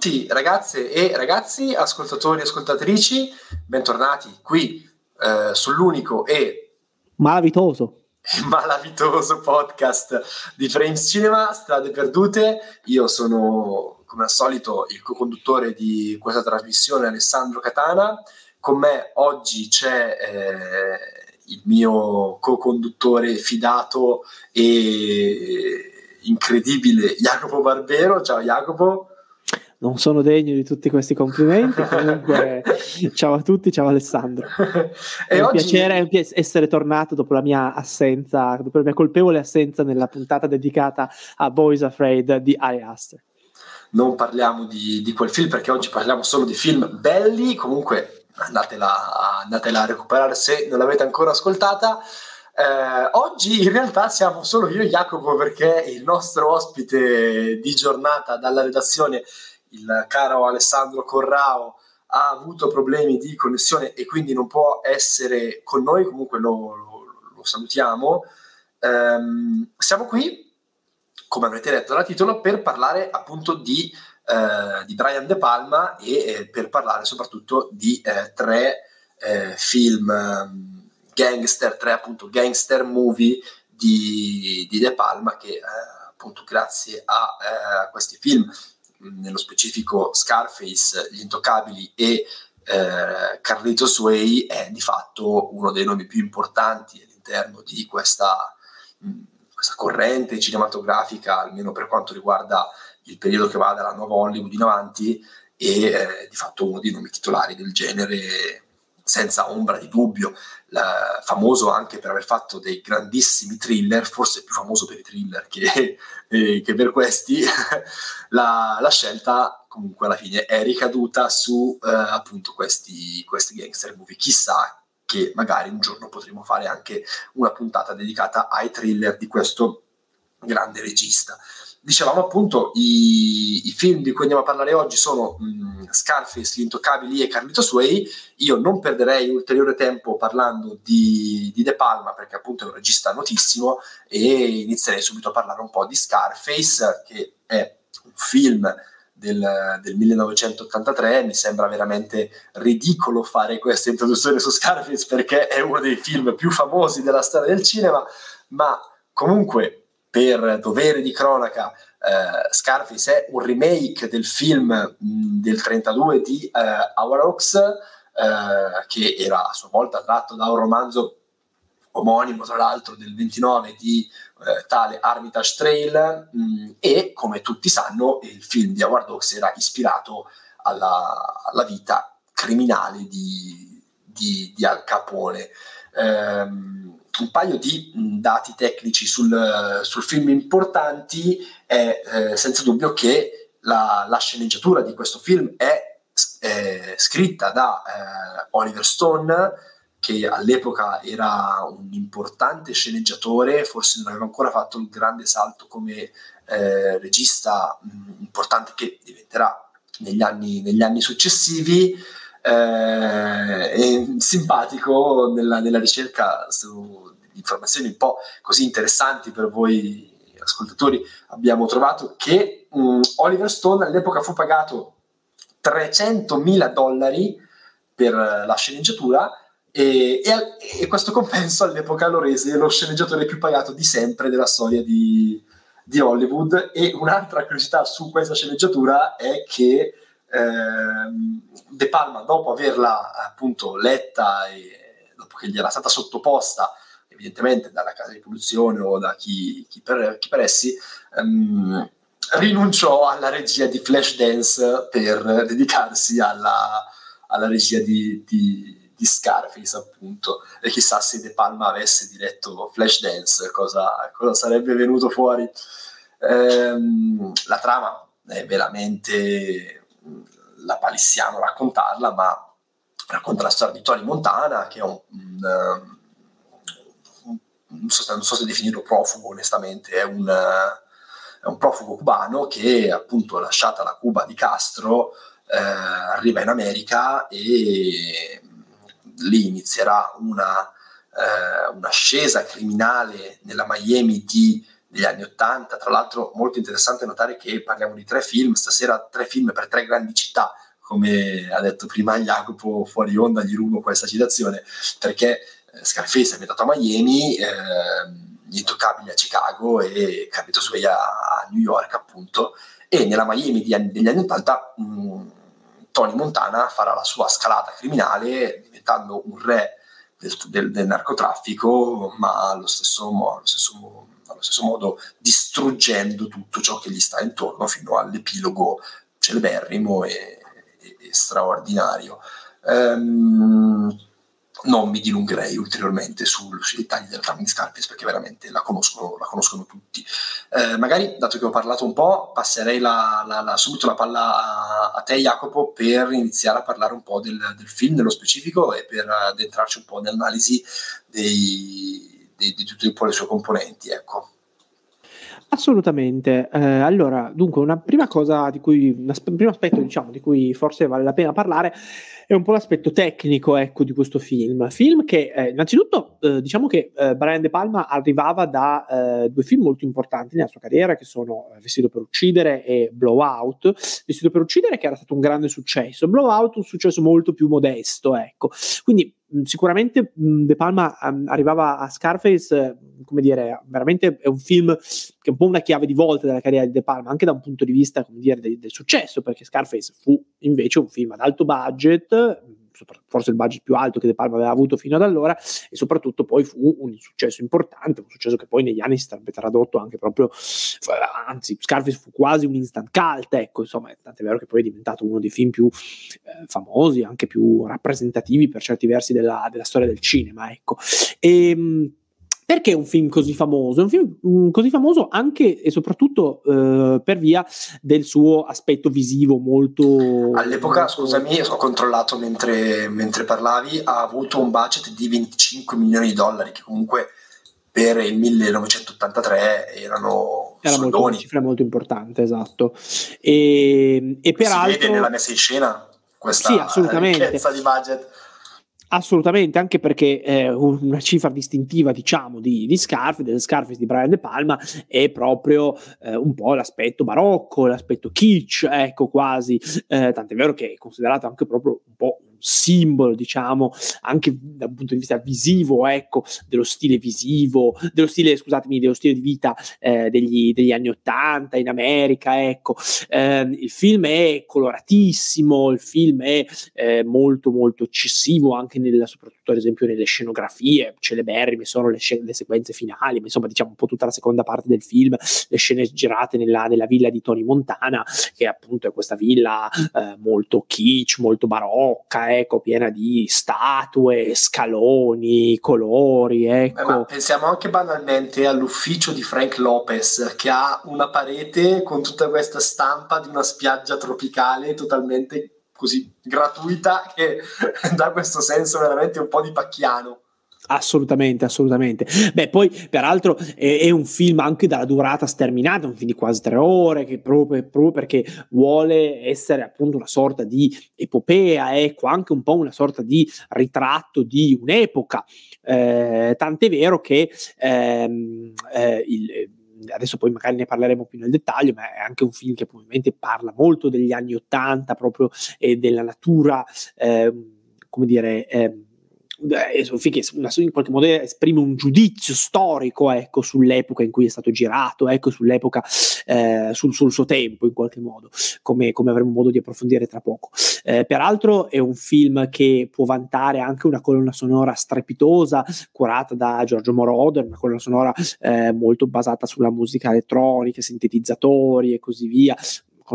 tutti ragazze e ragazzi, ascoltatori e ascoltatrici, bentornati qui eh, sull'unico e malavitoso. malavitoso podcast di Frames Cinema, Strade Perdute. Io sono come al solito il co-conduttore di questa trasmissione Alessandro Catana. Con me oggi c'è eh, il mio co-conduttore fidato e incredibile Jacopo Barbero. Ciao Jacopo. Non sono degno di tutti questi complimenti. Comunque, ciao a tutti, ciao Alessandro. è un oggi... piacere essere tornato dopo la mia assenza, dopo la mia colpevole assenza nella puntata dedicata a Boys Afraid di Ari Aster. Non parliamo di, di quel film perché oggi parliamo solo di film belli. Comunque, andatela, andatela a recuperare se non l'avete ancora ascoltata. Eh, oggi in realtà siamo solo io e Jacopo perché il nostro ospite di giornata dalla redazione, il caro Alessandro Corrao, ha avuto problemi di connessione e quindi non può essere con noi, comunque lo, lo, lo salutiamo. Eh, siamo qui, come avrete letto dal titolo, per parlare appunto di, eh, di Brian De Palma e eh, per parlare soprattutto di eh, tre eh, film ehm, gangster, tre appunto gangster movie di, di De Palma che eh, appunto grazie a eh, questi film, nello specifico Scarface, Gli Intoccabili e eh, Carlitos Way è di fatto uno dei nomi più importanti all'interno di questa, mh, questa corrente cinematografica, almeno per quanto riguarda il periodo che va dalla nuova Hollywood in avanti e eh, di fatto uno dei nomi titolari del genere senza ombra di dubbio, la, famoso anche per aver fatto dei grandissimi thriller, forse più famoso per i thriller che, eh, che per questi, la, la, scelta comunque alla fine è ricaduta su eh, appunto questi, questi gangster movie. Chissà che magari un giorno potremo fare anche una puntata dedicata ai thriller di questo grande regista dicevamo appunto i, i, film di cui andiamo a parlare oggi sono mh, Scarface, Gli Intoccabili e Carlito Sway io non perderei ulteriore tempo parlando di, di, De Palma perché appunto è un regista notissimo e inizierei subito a parlare un po' di Scarface che è un film del, del 1983 mi sembra veramente ridicolo fare questa introduzione su Scarface perché è uno dei film più famosi della storia del cinema ma comunque per dovere di cronaca, eh, Scarface è un remake del film mh, del 32 di eh, Our Oaks, eh, che era a sua volta tratto da un romanzo omonimo, tra l'altro, del 29 di eh, tale Armitage Trail, mh, e come tutti sanno, il film di Howard Hawks era ispirato alla, alla vita criminale di, di, di Al Capone. Um, un paio di dati tecnici sul, sul film importanti è eh, senza dubbio che la, la, sceneggiatura di questo film è, è scritta da eh, Oliver Stone che all'epoca era un importante sceneggiatore, forse non aveva ancora fatto un grande salto come eh, regista mh, importante che diventerà negli anni, negli anni successivi eh, simpatico nella, nella ricerca su informazioni un po' così interessanti per voi ascoltatori. Abbiamo trovato che um, Oliver Stone all'epoca fu pagato 300.000 dollari per la sceneggiatura e, e, e, questo compenso all'epoca lo rese lo sceneggiatore più pagato di sempre della storia di, di Hollywood. E un'altra curiosità su questa sceneggiatura è che eh, De Palma, dopo averla appunto letta e dopo che gli era stata sottoposta, evidentemente dalla casa di produzione o da chi, chi, per, chi per, essi, ehm, rinunciò alla regia di Flashdance per dedicarsi alla, alla regia di, di, di, Scarface, appunto. E chissà se De Palma avesse diretto Flashdance, cosa, cosa sarebbe venuto fuori. Ehm, la trama è veramente la palissiano raccontarla, ma racconta la storia di Tony Montana, che è un, un, un non, so, non, so, se definirlo profugo onestamente, è un, è un, profugo cubano che appunto lasciata la Cuba di Castro eh, arriva in America e lì inizierà una, eh, un'ascesa criminale nella Miami di degli anni Ottanta. Tra l'altro molto interessante notare che parliamo di tre film, stasera tre film per tre grandi città, come ha detto prima Jacopo fuori onda, gli rubo questa citazione, perché eh, Scarface è ambientato a Miami, eh, Gli Intoccabili a Chicago e Carlito Sway a, New York appunto, e nella Miami degli anni Ottanta Tony Montana farà la sua scalata criminale diventando un re del, del, del narcotraffico, ma allo stesso, allo, stesso, allo stesso, modo distruggendo tutto ciò che gli sta intorno fino all'epilogo celeberrimo e, e, e straordinario. Um, non mi dilungherei ulteriormente sui dettagli della di Scarface perché veramente la conoscono, la conoscono tutti. Eh, magari, dato che ho parlato un po', passerei la, la, la, subito la palla a, a, te, Jacopo, per iniziare a parlare un po' del, del, film nello specifico e per addentrarci un po' nell'analisi dei, dei, di tutte le sue componenti. Ecco. Assolutamente. Eh, allora, dunque, una prima cosa di cui, un primo aspetto, diciamo, di cui forse vale la pena parlare è un po' l'aspetto tecnico, ecco, di questo film. Film che, eh, innanzitutto, eh, diciamo che eh, Brian De Palma arrivava da eh, due film molto importanti nella sua carriera, che sono eh, Vestito per uccidere e Blowout. Vestito per uccidere che era stato un grande successo, Blowout un successo molto più modesto, ecco. Quindi sicuramente De Palma um, arrivava a Scarface, come dire, veramente è un film che è un po' una chiave di volta della carriera di De Palma, anche da un punto di vista, come dire, del, del successo, perché Scarface fu invece un film ad alto budget, forse il budget più alto che De Palma aveva avuto fino ad allora e soprattutto poi fu un successo importante, un successo che poi negli anni si sarebbe tradotto anche proprio, anzi Scarface fu quasi un instant cult, ecco, insomma, tant'è vero che poi è diventato uno dei film più eh, famosi, anche più rappresentativi per certi versi della, della storia del cinema, ecco. E, ehm, perché è un film così famoso? È un film um, così famoso anche e soprattutto uh, per via del suo aspetto visivo molto... All'epoca, molto... scusami, ho controllato mentre, mentre, parlavi, ha avuto un budget di 25 milioni di dollari, che comunque per il 1983 erano era molto, una cifra molto importante, esatto. E, e peraltro... Si vede nella messa in scena questa sì, assolutamente. di budget. Assolutamente, anche perché eh, una cifra distintiva, diciamo, di, di Scarface, delle Scarface di Brian De Palma, è proprio eh, un po' l'aspetto barocco, l'aspetto kitsch, ecco quasi, eh, tant'è vero che è considerato anche proprio un po' simbolo, diciamo, anche dal punto di vista visivo, ecco, dello stile visivo, dello stile, scusatemi, dello stile di vita eh, degli, degli, anni Ottanta in America, ecco. Eh, il film è coloratissimo, il film è eh, molto, molto eccessivo anche nella, soprattutto ad esempio nelle scenografie, celeberrime sono le, scene, le sequenze finali, ma insomma diciamo un po' tutta la seconda parte del film, le scene girate nella, nella villa di Tony Montana, che appunto è questa villa eh, molto kitsch, molto barocca, ecco, piena di statue, scaloni, colori, ecco. Eh, pensiamo anche banalmente all'ufficio di Frank Lopez che ha una parete con tutta questa stampa di una spiaggia tropicale totalmente così gratuita che dà questo senso veramente un po' di pacchiano. Assolutamente, assolutamente. Beh, poi peraltro è, è, un film anche dalla durata sterminata, un film di quasi tre ore, che proprio, proprio, perché vuole essere appunto una sorta di epopea, ecco, anche un po' una sorta di ritratto di un'epoca. Eh, tant'è vero che ehm, eh, il adesso poi magari ne parleremo più nel dettaglio, ma è anche un film che probabilmente parla molto degli anni Ottanta proprio e della natura, eh, come dire, eh, che in qualche modo esprime un giudizio storico ecco, sull'epoca in cui è stato girato, ecco, sull'epoca, eh, sul, sul, suo tempo in qualche modo, come, come, avremo modo di approfondire tra poco. Eh, peraltro è un film che può vantare anche una colonna sonora strepitosa, curata da Giorgio Moroder, una colonna sonora eh, molto basata sulla musica elettronica, sintetizzatori e così via,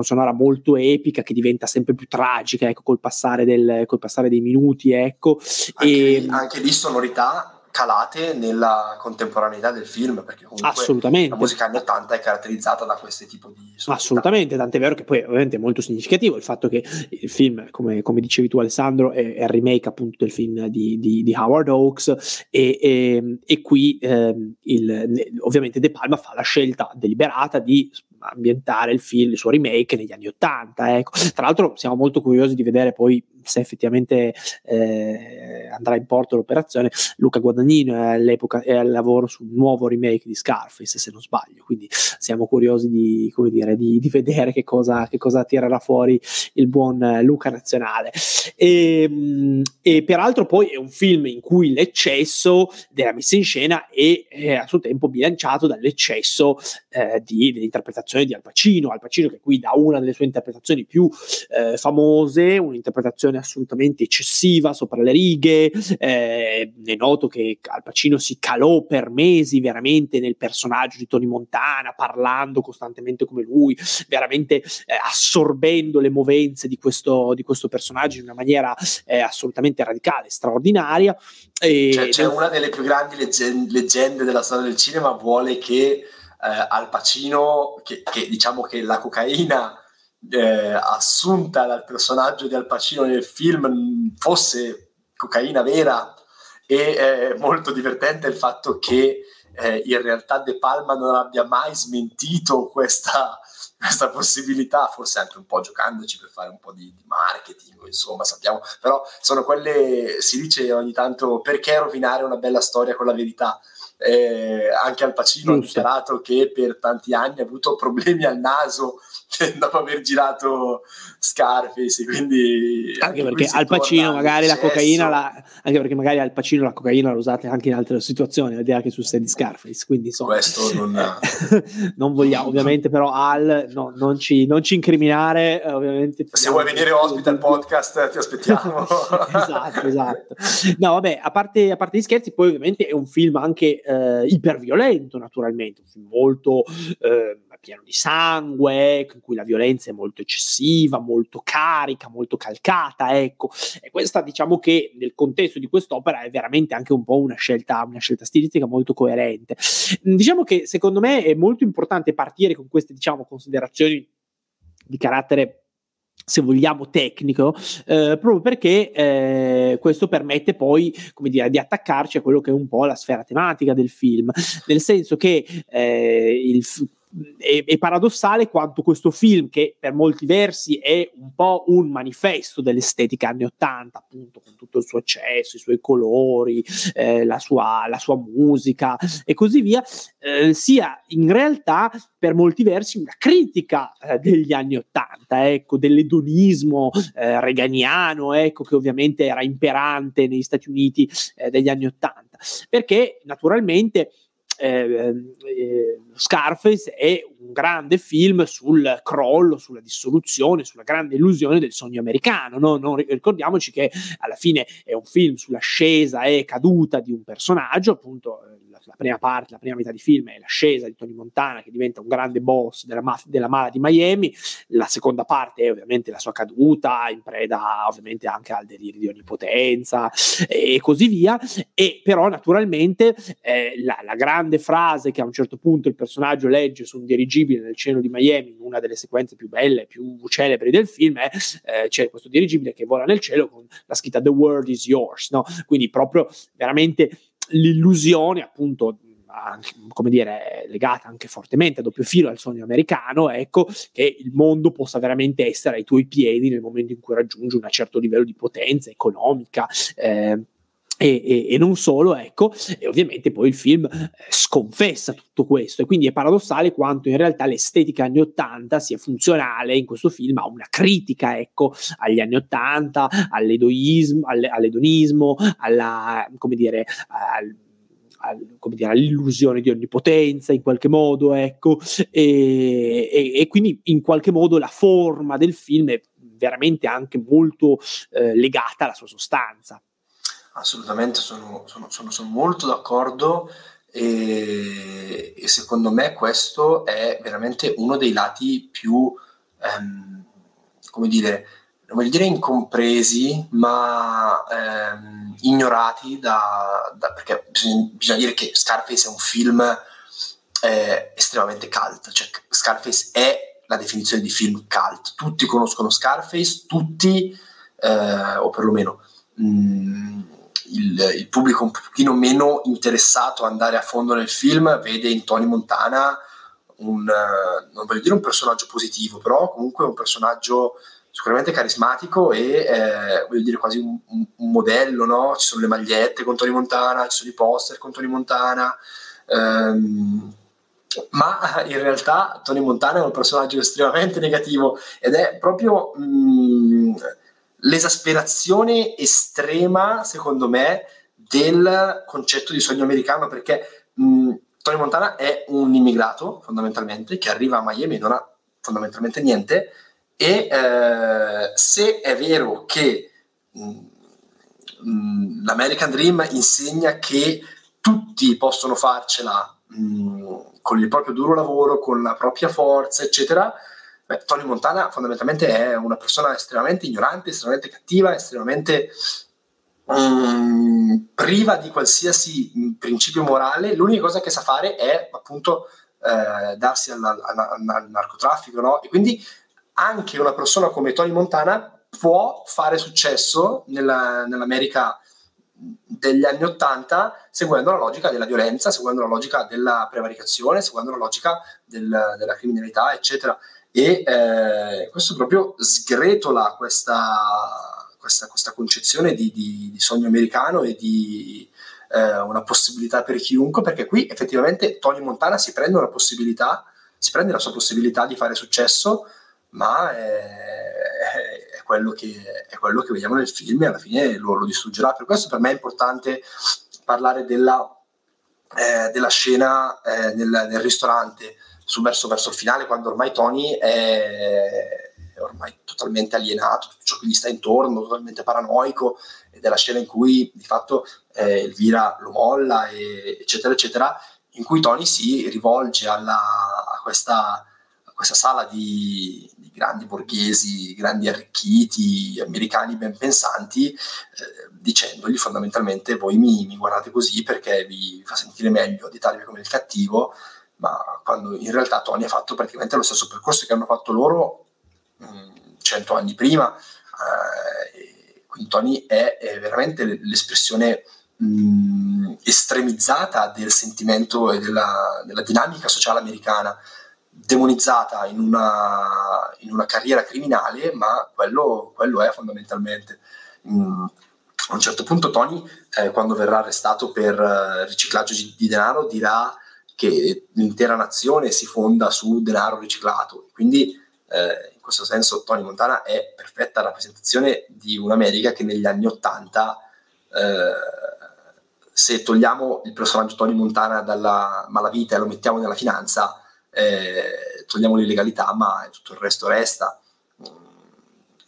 sonora molto epica che diventa sempre più tragica ecco, col, passare del, col passare dei minuti. Ecco. Anche, e, anche lì sonorità calate nella contemporaneità del film, perché comunque Assolutamente. la musica anni 80 è caratterizzata da questo tipo di sonorità. Assolutamente, tant'è vero che poi ovviamente è molto significativo il fatto che il film, come, come dicevi tu Alessandro, è, è, il remake appunto del film di, di, di Howard Hawks e, e, e qui eh, il, ovviamente De Palma fa la scelta deliberata di ambientare il film, il suo remake negli anni Ottanta. Ecco. Tra l'altro siamo molto curiosi di vedere poi se effettivamente eh, andrà in porto l'operazione. Luca Guadagnino è all'epoca è al lavoro su un nuovo remake di Scarface, se non sbaglio, quindi siamo curiosi di, dire, di, di vedere che cosa, che cosa, tirerà fuori il buon Luca Nazionale. E, ehm, e, peraltro poi è un film in cui l'eccesso della messa in scena è, è a suo tempo bilanciato dall'eccesso eh, di, dell'interpretazione di Al Pacino. Al Pacino che qui dà una delle sue interpretazioni più eh, famose, un'interpretazione assolutamente eccessiva, sopra le righe. Eh, è noto che Al Pacino si calò per mesi veramente nel personaggio di Tony Montana, parlando costantemente come lui, veramente eh, assorbendo le movenze di questo, di questo personaggio in una maniera eh, assolutamente radicale, straordinaria. E, cioè, c'è una delle più grandi leggen- leggende della storia del cinema, vuole che eh, Al Pacino, che, che diciamo che la cocaina eh, assunta dal personaggio di Al Pacino nel film fosse cocaina vera e è molto divertente il fatto che eh, in realtà De Palma non abbia mai smentito questa, questa, possibilità, forse anche un po' giocandoci per fare un po' di, di, marketing, insomma, sappiamo, però sono quelle, si dice ogni tanto, perché rovinare una bella storia con la verità? Eh, anche Al Pacino ha dichiarato che per tanti anni ha avuto problemi al naso dopo aver girato Scarface, quindi anche perché Al Pacino magari la cocaina la, anche perché magari Al Pacino la cocaina l'ha usata anche in altre situazioni, vedere che su set di Scarface, quindi insomma. Questo non, non vogliamo ovviamente però Al no, non, ci, non, ci, incriminare ovviamente se vuoi venire ospite al podcast ti aspettiamo. Esatto esatto. No vabbè a parte, a parte gli scherzi poi ovviamente è un film anche eh, iperviolento naturalmente un film molto eh, pieno di sangue, in cui la violenza è molto eccessiva, molto carica, molto calcata, ecco. E questa diciamo che nel contesto di quest'opera è veramente anche un po' una scelta, una scelta stilistica molto coerente. Diciamo che secondo me è molto importante partire con queste diciamo considerazioni di carattere se vogliamo tecnico, eh, proprio perché eh, questo permette poi, come dire, di attaccarci a quello che è un po' la sfera tematica del film, nel senso che eh, il, è, è, paradossale quanto questo film, che per molti versi è un po' un manifesto dell'estetica anni Ottanta, appunto con tutto il suo accesso, i suoi colori, eh, la, sua, la, sua, musica e così via, eh, sia in realtà per molti versi una critica eh, degli anni Ottanta, ecco, dell'edonismo eh, reganiano, ecco, che ovviamente era imperante negli Stati Uniti eh, degli anni Ottanta, perché naturalmente Scarface è un grande film sul crollo, sulla dissoluzione, sulla grande illusione del sogno americano. No? Non, ricordiamoci che alla fine è un film sull'ascesa e caduta di un personaggio, appunto la prima parte, la prima metà di film è l'ascesa di Tony Montana che diventa un grande boss della, maf- della mala di Miami, la seconda parte è ovviamente la sua caduta, in preda ovviamente anche al delirio di onnipotenza e così via, e però naturalmente eh, la, la, grande frase che a un certo punto il personaggio legge su un dirigibile nel cielo di Miami, in una delle sequenze più belle, più celebri del film, è eh, c'è questo dirigibile che vola nel cielo con la scritta The world is yours, no? quindi proprio veramente l'illusione appunto come dire, legata anche fortemente a doppio filo al sogno americano, ecco, che il mondo possa veramente essere ai tuoi piedi nel momento in cui raggiungi un certo livello di potenza economica. Eh, e, e, e, non solo, ecco, e ovviamente poi il film eh, sconfessa tutto questo e quindi è paradossale quanto in realtà l'estetica anni 80 sia funzionale in questo film a una critica, ecco, agli anni 80, all'edoismo, all'edonismo, alla, come dire, al, al, come dire, all'illusione di onnipotenza in qualche modo, ecco, e, e, e, quindi in qualche modo la forma del film è veramente anche molto eh, legata alla sua sostanza. Assolutamente, sono, sono, sono, sono molto d'accordo e, e, secondo me questo è veramente uno dei lati più, ehm, come dire, non voglio dire incompresi, ma ehm, ignorati da, da, perché bisogna, bisogna, dire che Scarface è un film eh, estremamente cult, cioè Scarface è la definizione di film cult, tutti conoscono Scarface, tutti, eh, o perlomeno mh, mm, il, il, pubblico un pochino meno interessato ad andare a fondo nel film vede in Tony Montana un, non voglio dire un personaggio positivo, però comunque un personaggio sicuramente carismatico e eh, voglio dire quasi un, un, un, modello, no? Ci sono le magliette con Tony Montana, ci sono i poster con Tony Montana, ehm, ma in realtà Tony Montana è un personaggio estremamente negativo ed è proprio mh, mm, l'esasperazione estrema, secondo me, del concetto di sogno americano perché mh, Tony Montana è un immigrato fondamentalmente che arriva a Miami e non ha fondamentalmente niente e eh, se è vero che mh, l'American Dream insegna che tutti possono farcela con il proprio duro lavoro, con la propria forza, eccetera, beh, Tony Montana fondamentalmente è una persona estremamente ignorante, estremamente cattiva, estremamente um, priva di qualsiasi mm, principio morale, l'unica cosa che sa fare è appunto eh, darsi al, al, al, al narcotraffico, no? E quindi anche una persona come Tony Montana può fare successo nella, nell'America degli anni Ottanta seguendo la logica della violenza, seguendo la logica della prevaricazione, seguendo la logica del, della criminalità, eccetera. E eh, questo proprio sgretola questa, questa, questa concezione di, di, di, sogno americano e di eh, una possibilità per chiunque, perché qui effettivamente Tony Montana si prende una possibilità, si prende la sua possibilità di fare successo, ma è, è, quello, che, è quello, che, vediamo nel film e alla fine lo, lo, distruggerà. Per questo per me è importante parlare della, eh, della scena eh, nel, nel, ristorante su, verso, il finale, quando ormai Tony è ormai totalmente alienato, tutto ciò che gli sta intorno, totalmente paranoico, ed è la scena in cui di fatto eh, Elvira lo molla, e, eccetera, eccetera, in cui Tony si rivolge alla, a, questa, a, questa, sala di, di, grandi borghesi, grandi arricchiti, americani ben pensanti, eh, dicendogli fondamentalmente voi mi, mi, guardate così perché vi fa sentire meglio di darvi come il cattivo, ma quando in realtà Tony ha fatto praticamente lo stesso percorso che hanno fatto loro cento anni prima. Eh, quindi Tony è, è, veramente l'espressione mh, estremizzata del sentimento e della, della, dinamica sociale americana, demonizzata in una, in una carriera criminale, ma quello, quello è fondamentalmente. Mh, a un certo punto Tony, eh, quando verrà arrestato per uh, riciclaggio di denaro, dirà che l'intera nazione si fonda su denaro riciclato. Quindi eh, in questo senso Tony Montana è perfetta rappresentazione di un'America che negli anni Ottanta, eh, se togliamo il personaggio Tony Montana dalla malavita e lo mettiamo nella finanza, eh, togliamo l'illegalità, ma tutto il resto resta.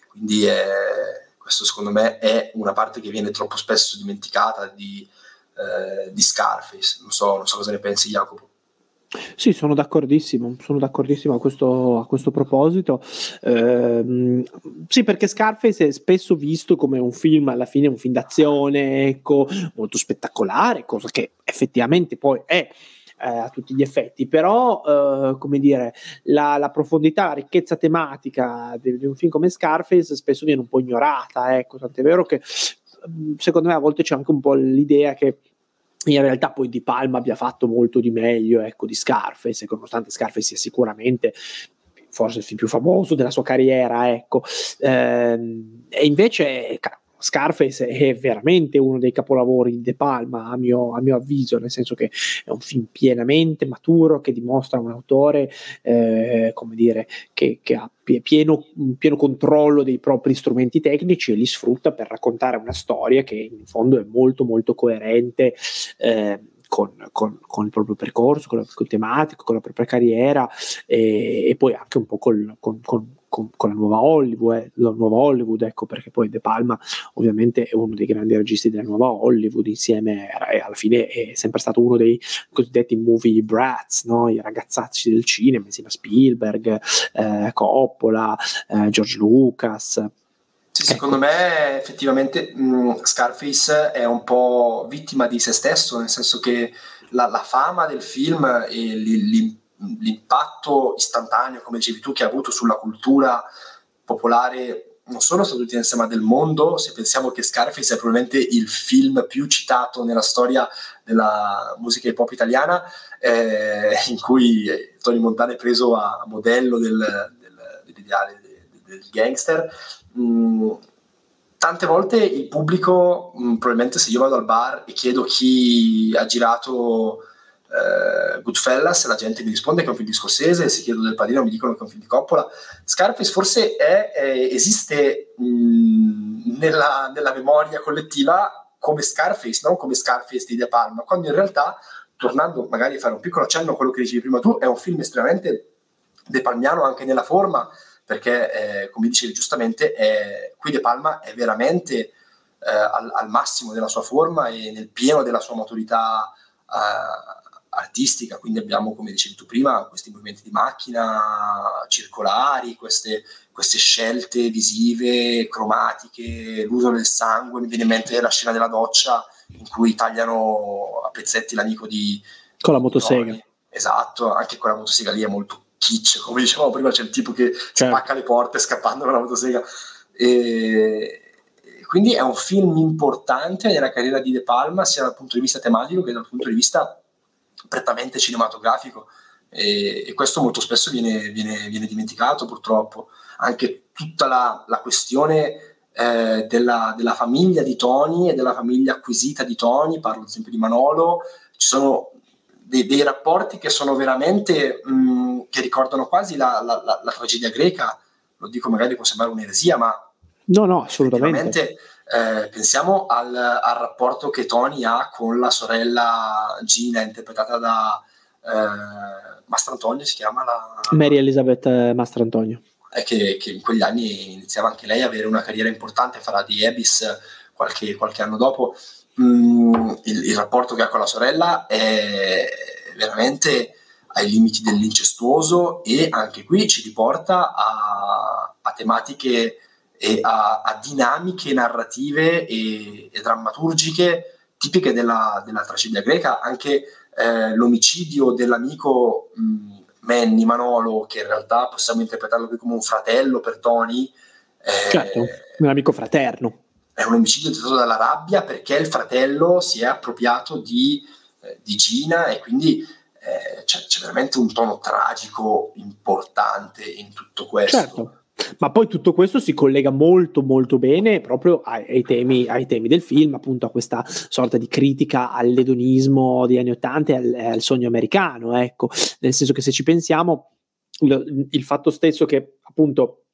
Quindi è, questo secondo me è una parte che viene troppo spesso dimenticata di, eh, di Scarface. Non so, non so cosa ne pensi Jacopo. Sì, sono d'accordissimo, sono d'accordissimo a questo, a questo proposito. Eh, sì, perché Scarface è spesso visto come un film, alla fine un film d'azione, ecco, molto spettacolare, cosa che effettivamente poi è eh, a tutti gli effetti, però eh, come dire, la, la, profondità, la ricchezza tematica di, di, un film come Scarface spesso viene un po' ignorata, ecco, tant'è vero che secondo me a volte c'è anche un po' l'idea che in realtà poi Di Palma abbia fatto molto di meglio ecco, di Scarface, nonostante Scarface sia sicuramente forse il film più famoso della sua carriera, ecco. Ehm, e invece Scarface è veramente uno dei capolavori di De Palma, a mio, a mio, avviso, nel senso che è un film pienamente maturo che dimostra un autore, eh, come dire, che, che ha pieno, pieno, controllo dei propri strumenti tecnici e li sfrutta per raccontare una storia che in fondo è molto molto coerente. Eh, con, con, con, il proprio percorso, con la tematico, con la propria carriera e, e poi anche un po' col, con, con, con, con, la nuova Hollywood, eh, la nuova Hollywood, ecco perché poi De Palma ovviamente è uno dei grandi registi della nuova Hollywood, insieme alla fine è sempre stato uno dei cosiddetti movie brats, no? i ragazzacci del cinema, insieme a Spielberg, eh, Coppola, eh, George Lucas. Sì, secondo me effettivamente mh, mm, Scarface è un po' vittima di se stesso, nel senso che la, la fama del film e l'impatto l'impatto istantaneo, come dicevi tu, che ha avuto sulla cultura popolare non solo statunitense ma del mondo, se pensiamo che Scarface è probabilmente il film più citato nella storia della musica hip hop italiana, eh, in cui Tony Montana è preso a modello del, del, dell'ideale del, del gangster. Mm, tante volte il pubblico, mh, probabilmente se io vado al bar e chiedo chi ha girato eh, Goodfellas, la gente mi risponde che è un film di Scorsese, se chiedo del Padrino mi dicono che è un film di Coppola. Scarface forse è, è, esiste mh, nella, nella, memoria collettiva come Scarface, non come Scarface di De Palma, quando in realtà, tornando magari a fare un piccolo accenno a quello che dicevi prima tu, è un film estremamente De Palmiano anche nella forma, perché eh, come dicevi giustamente, è, qui De Palma è veramente eh, al, al, massimo della sua forma e nel pieno della sua maturità eh, artistica, quindi abbiamo, come dicevi tu prima, questi movimenti di macchina circolari, queste, queste scelte visive, cromatiche, l'uso del sangue, mi viene in mente la scena della doccia in cui tagliano a pezzetti l'amico di... Con la motosega. Esatto, anche quella motosega lì è molto kitsch, come dicevamo prima c'è il tipo che certo. spacca le porte scappando con la motosega. E, quindi è un film importante nella carriera di De Palma sia dal punto di vista tematico che dal punto di vista prettamente cinematografico e, e questo molto spesso viene, viene, viene, dimenticato purtroppo. Anche tutta la, la questione eh, della, della, famiglia di Tony e della famiglia acquisita di Tony, parlo ad esempio di Manolo, ci sono dei, dei rapporti che sono veramente, mh, che ricordano quasi la, la, la, la, tragedia greca, lo dico magari può sembrare un'eresia, ma no, no, assolutamente. Eh, pensiamo al, al, rapporto che Tony ha con la sorella Gina, interpretata da eh, Mastrantonio, si chiama la... Mary Elizabeth eh, Mastrantonio. Eh, che, che, in quegli anni iniziava anche lei a avere una carriera importante, farà di Ebis qualche, qualche anno dopo. Mm, il, il, rapporto che ha con la sorella è veramente ai limiti dell'incestuoso e anche qui ci riporta a, a tematiche a, a dinamiche narrative e, e, drammaturgiche tipiche della, della tragedia greca, anche eh, l'omicidio dell'amico mh, Manny Manolo, che in realtà possiamo interpretarlo qui come un fratello per Tony. Eh, certo, un amico fraterno. È un omicidio dettato dalla rabbia perché il fratello si è appropriato di, eh, di Gina e quindi eh, c'è, c'è, veramente un tono tragico importante in tutto questo. Certo. Ma poi tutto questo si collega molto molto bene proprio ai, ai, temi, ai, temi, del film, appunto a questa sorta di critica all'edonismo degli anni Ottanta e al, al, sogno americano, ecco, nel senso che se ci pensiamo, il, il fatto stesso che appunto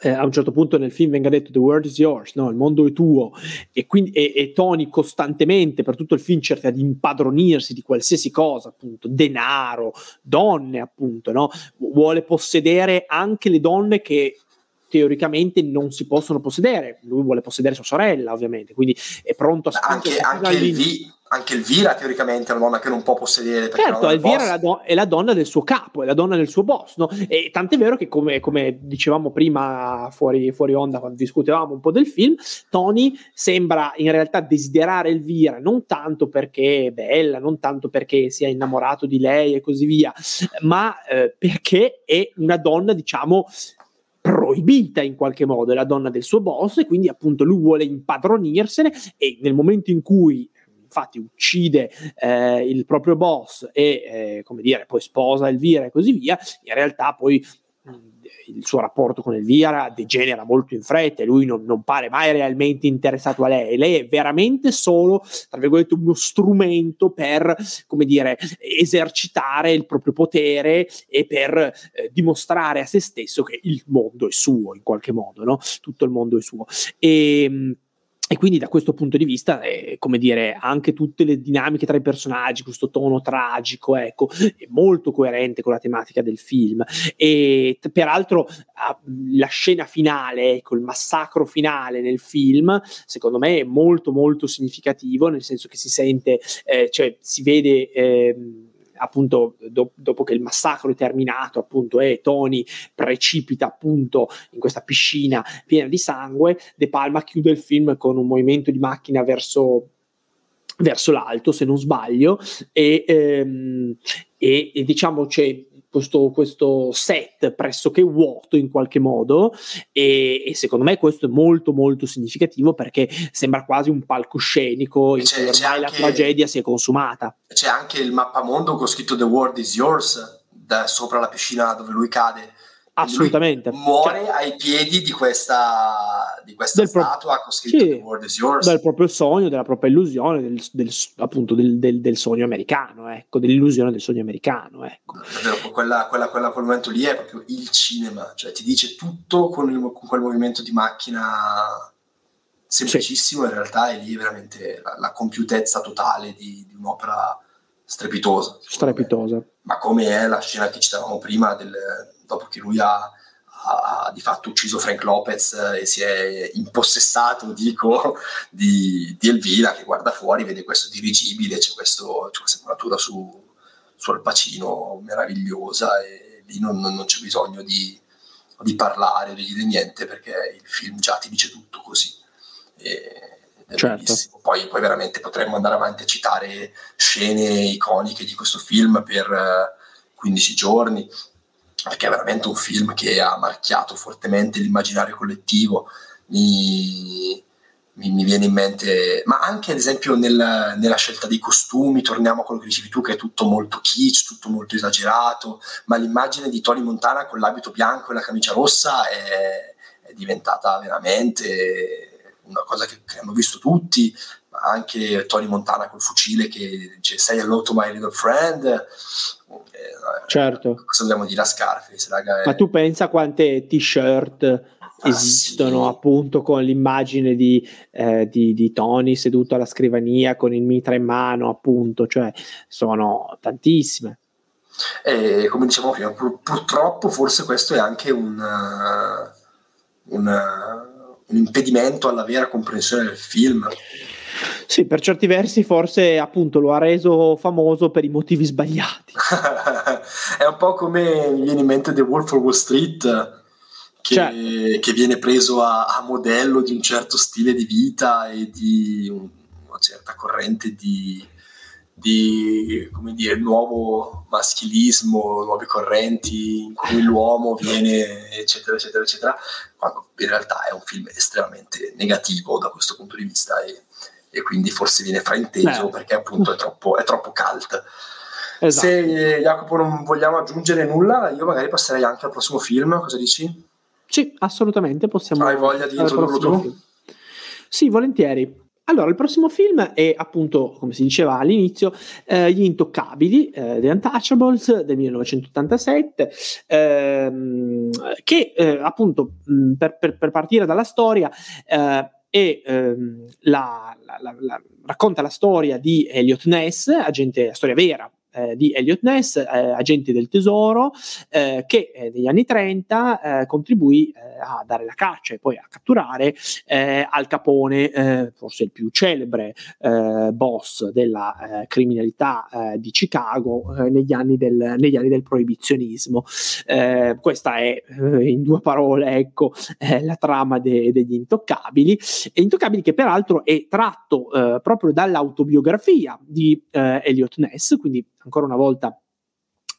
eh, a un certo punto nel film venga detto The world is yours, no? il mondo è tuo, e, quindi, e, e, Tony costantemente per tutto il film cerca di impadronirsi di qualsiasi cosa, appunto, denaro, donne, appunto, no? vuole possedere anche le donne che teoricamente non si possono possedere. Lui vuole possedere sua sorella, ovviamente, quindi è pronto a anche, anche il, vi, anche Elvira teoricamente è una donna che non può possedere. Certo, Elvira è la, do- è la, donna del suo capo, è la donna del suo boss, no? E tant'è vero che come, come dicevamo prima fuori, fuori, onda quando discutevamo un po' del film, Tony sembra in realtà desiderare Elvira non tanto perché è bella, non tanto perché sia innamorato di lei e così via, ma eh, perché è una donna, diciamo, proibita in qualche modo, è la donna del suo boss e quindi appunto lui vuole impadronirsene e nel momento in cui infatti uccide eh, il proprio boss e eh, come dire poi sposa Elvira e così via, in realtà poi il suo rapporto con Elvira degenera molto in fretta e lui non, non, pare mai realmente interessato a lei. Lei è veramente solo, tra virgolette, uno strumento per, come dire, esercitare il proprio potere e per eh, dimostrare a se stesso che il mondo è suo in qualche modo, no? Tutto il mondo è suo. E e quindi da questo punto di vista, eh, come dire, anche tutte le dinamiche tra i personaggi, questo tono tragico, ecco, è molto coerente con la tematica del film. E t- peraltro la scena finale, ecco, il massacro finale nel film, secondo me è molto molto significativo, nel senso che si sente, eh, cioè si vede... Eh, appunto do, dopo che il massacro è terminato appunto e Tony precipita appunto in questa piscina piena di sangue De Palma chiude il film con un movimento di macchina verso verso l'alto se non sbaglio e, ehm, e, e diciamo c'è questo, questo, set pressoché vuoto in qualche modo e, e, secondo me questo è molto molto significativo perché sembra quasi un palcoscenico in cui ormai la tragedia si è consumata. C'è anche il mappamondo con scritto The World is Yours da sopra la piscina dove lui cade Assolutamente. muore cioè, ai piedi di questa, di questa statua pro- scritto sì, The world is yours. Del proprio sogno, della propria illusione, del, del, appunto del, del, sogno americano, ecco, dell'illusione del sogno americano. Ecco. Davvero, quella, quella, quella, quel momento lì è proprio il cinema, cioè ti dice tutto con, il, con quel movimento di macchina semplicissimo, sì. in realtà è lì veramente la, la compiutezza totale di, di un'opera strepitosa. Strepitosa. Ma come è la scena che citavamo prima del dopo che lui ha, ha, di fatto ucciso Frank Lopez e si è impossessato, dico, di, di, Elvira che guarda fuori, vede questo dirigibile, c'è, questo, c'è questa muratura su, su Al Pacino meravigliosa e lì non, non c'è bisogno di, di, parlare o di dire niente perché il film già ti dice tutto così. E, certo. Poi, poi, veramente potremmo andare avanti a citare scene iconiche di questo film per eh, 15 giorni perché è veramente un film che ha marchiato fortemente l'immaginario collettivo. Mi, mi, mi viene in mente, ma anche ad esempio nel, nella scelta dei costumi, torniamo a quello che dicevi tu, che è tutto molto kitsch, tutto molto esagerato, ma l'immagine di Tony Montana con l'abito bianco e la camicia rossa è, è diventata veramente una cosa che, che, hanno visto tutti, anche Tony Montana col fucile che dice sei hello to my little friend, certo. cosa dobbiamo dire a Scarface? Raga, è... Ma tu pensa quante t-shirt ah, esistono sì. appunto con l'immagine di, eh, di, di, Tony seduto alla scrivania con il mitra in mano, appunto, cioè sono tantissime. E come dicevamo prima, pur, purtroppo forse questo è anche un, un, un impedimento alla vera comprensione del film. Sì, per certi versi forse appunto lo ha reso famoso per i motivi sbagliati. è un po' come mi viene in mente The Wolf of Wall Street, che, certo. che viene preso a, a, modello di un certo stile di vita e di una certa corrente di, di come dire, nuovo maschilismo, nuove correnti in cui l'uomo viene, eccetera, eccetera, eccetera, quando in realtà è un film estremamente negativo da questo punto di vista e, e quindi forse viene frainteso Beh. perché appunto è troppo, è troppo cult. Esatto. Se Jacopo non vogliamo aggiungere nulla, io magari passerei anche al prossimo film, cosa dici? Sì, assolutamente, possiamo... Hai voglia di introdurlo tu? Film. Sì, volentieri. Allora, il prossimo film è appunto, come si diceva all'inizio, eh, Gli Intoccabili, eh, The Untouchables del 1987, ehm, che eh, appunto mh, per, per, per, partire dalla storia eh, e ehm, la, la, la, racconta la storia di Elliot Ness, agente, storia vera eh, di Elliot Ness, eh, agente del tesoro, eh, che eh, negli anni 30 eh, contribuì eh, a dare la caccia e poi a catturare Al Capone, forse il più celebre boss della criminalità di Chicago negli anni, del, negli, anni del, proibizionismo. questa è, in due parole, ecco, la trama de- degli intoccabili, e intoccabili che peraltro è tratto proprio dall'autobiografia di Elliot Ness, quindi ancora una volta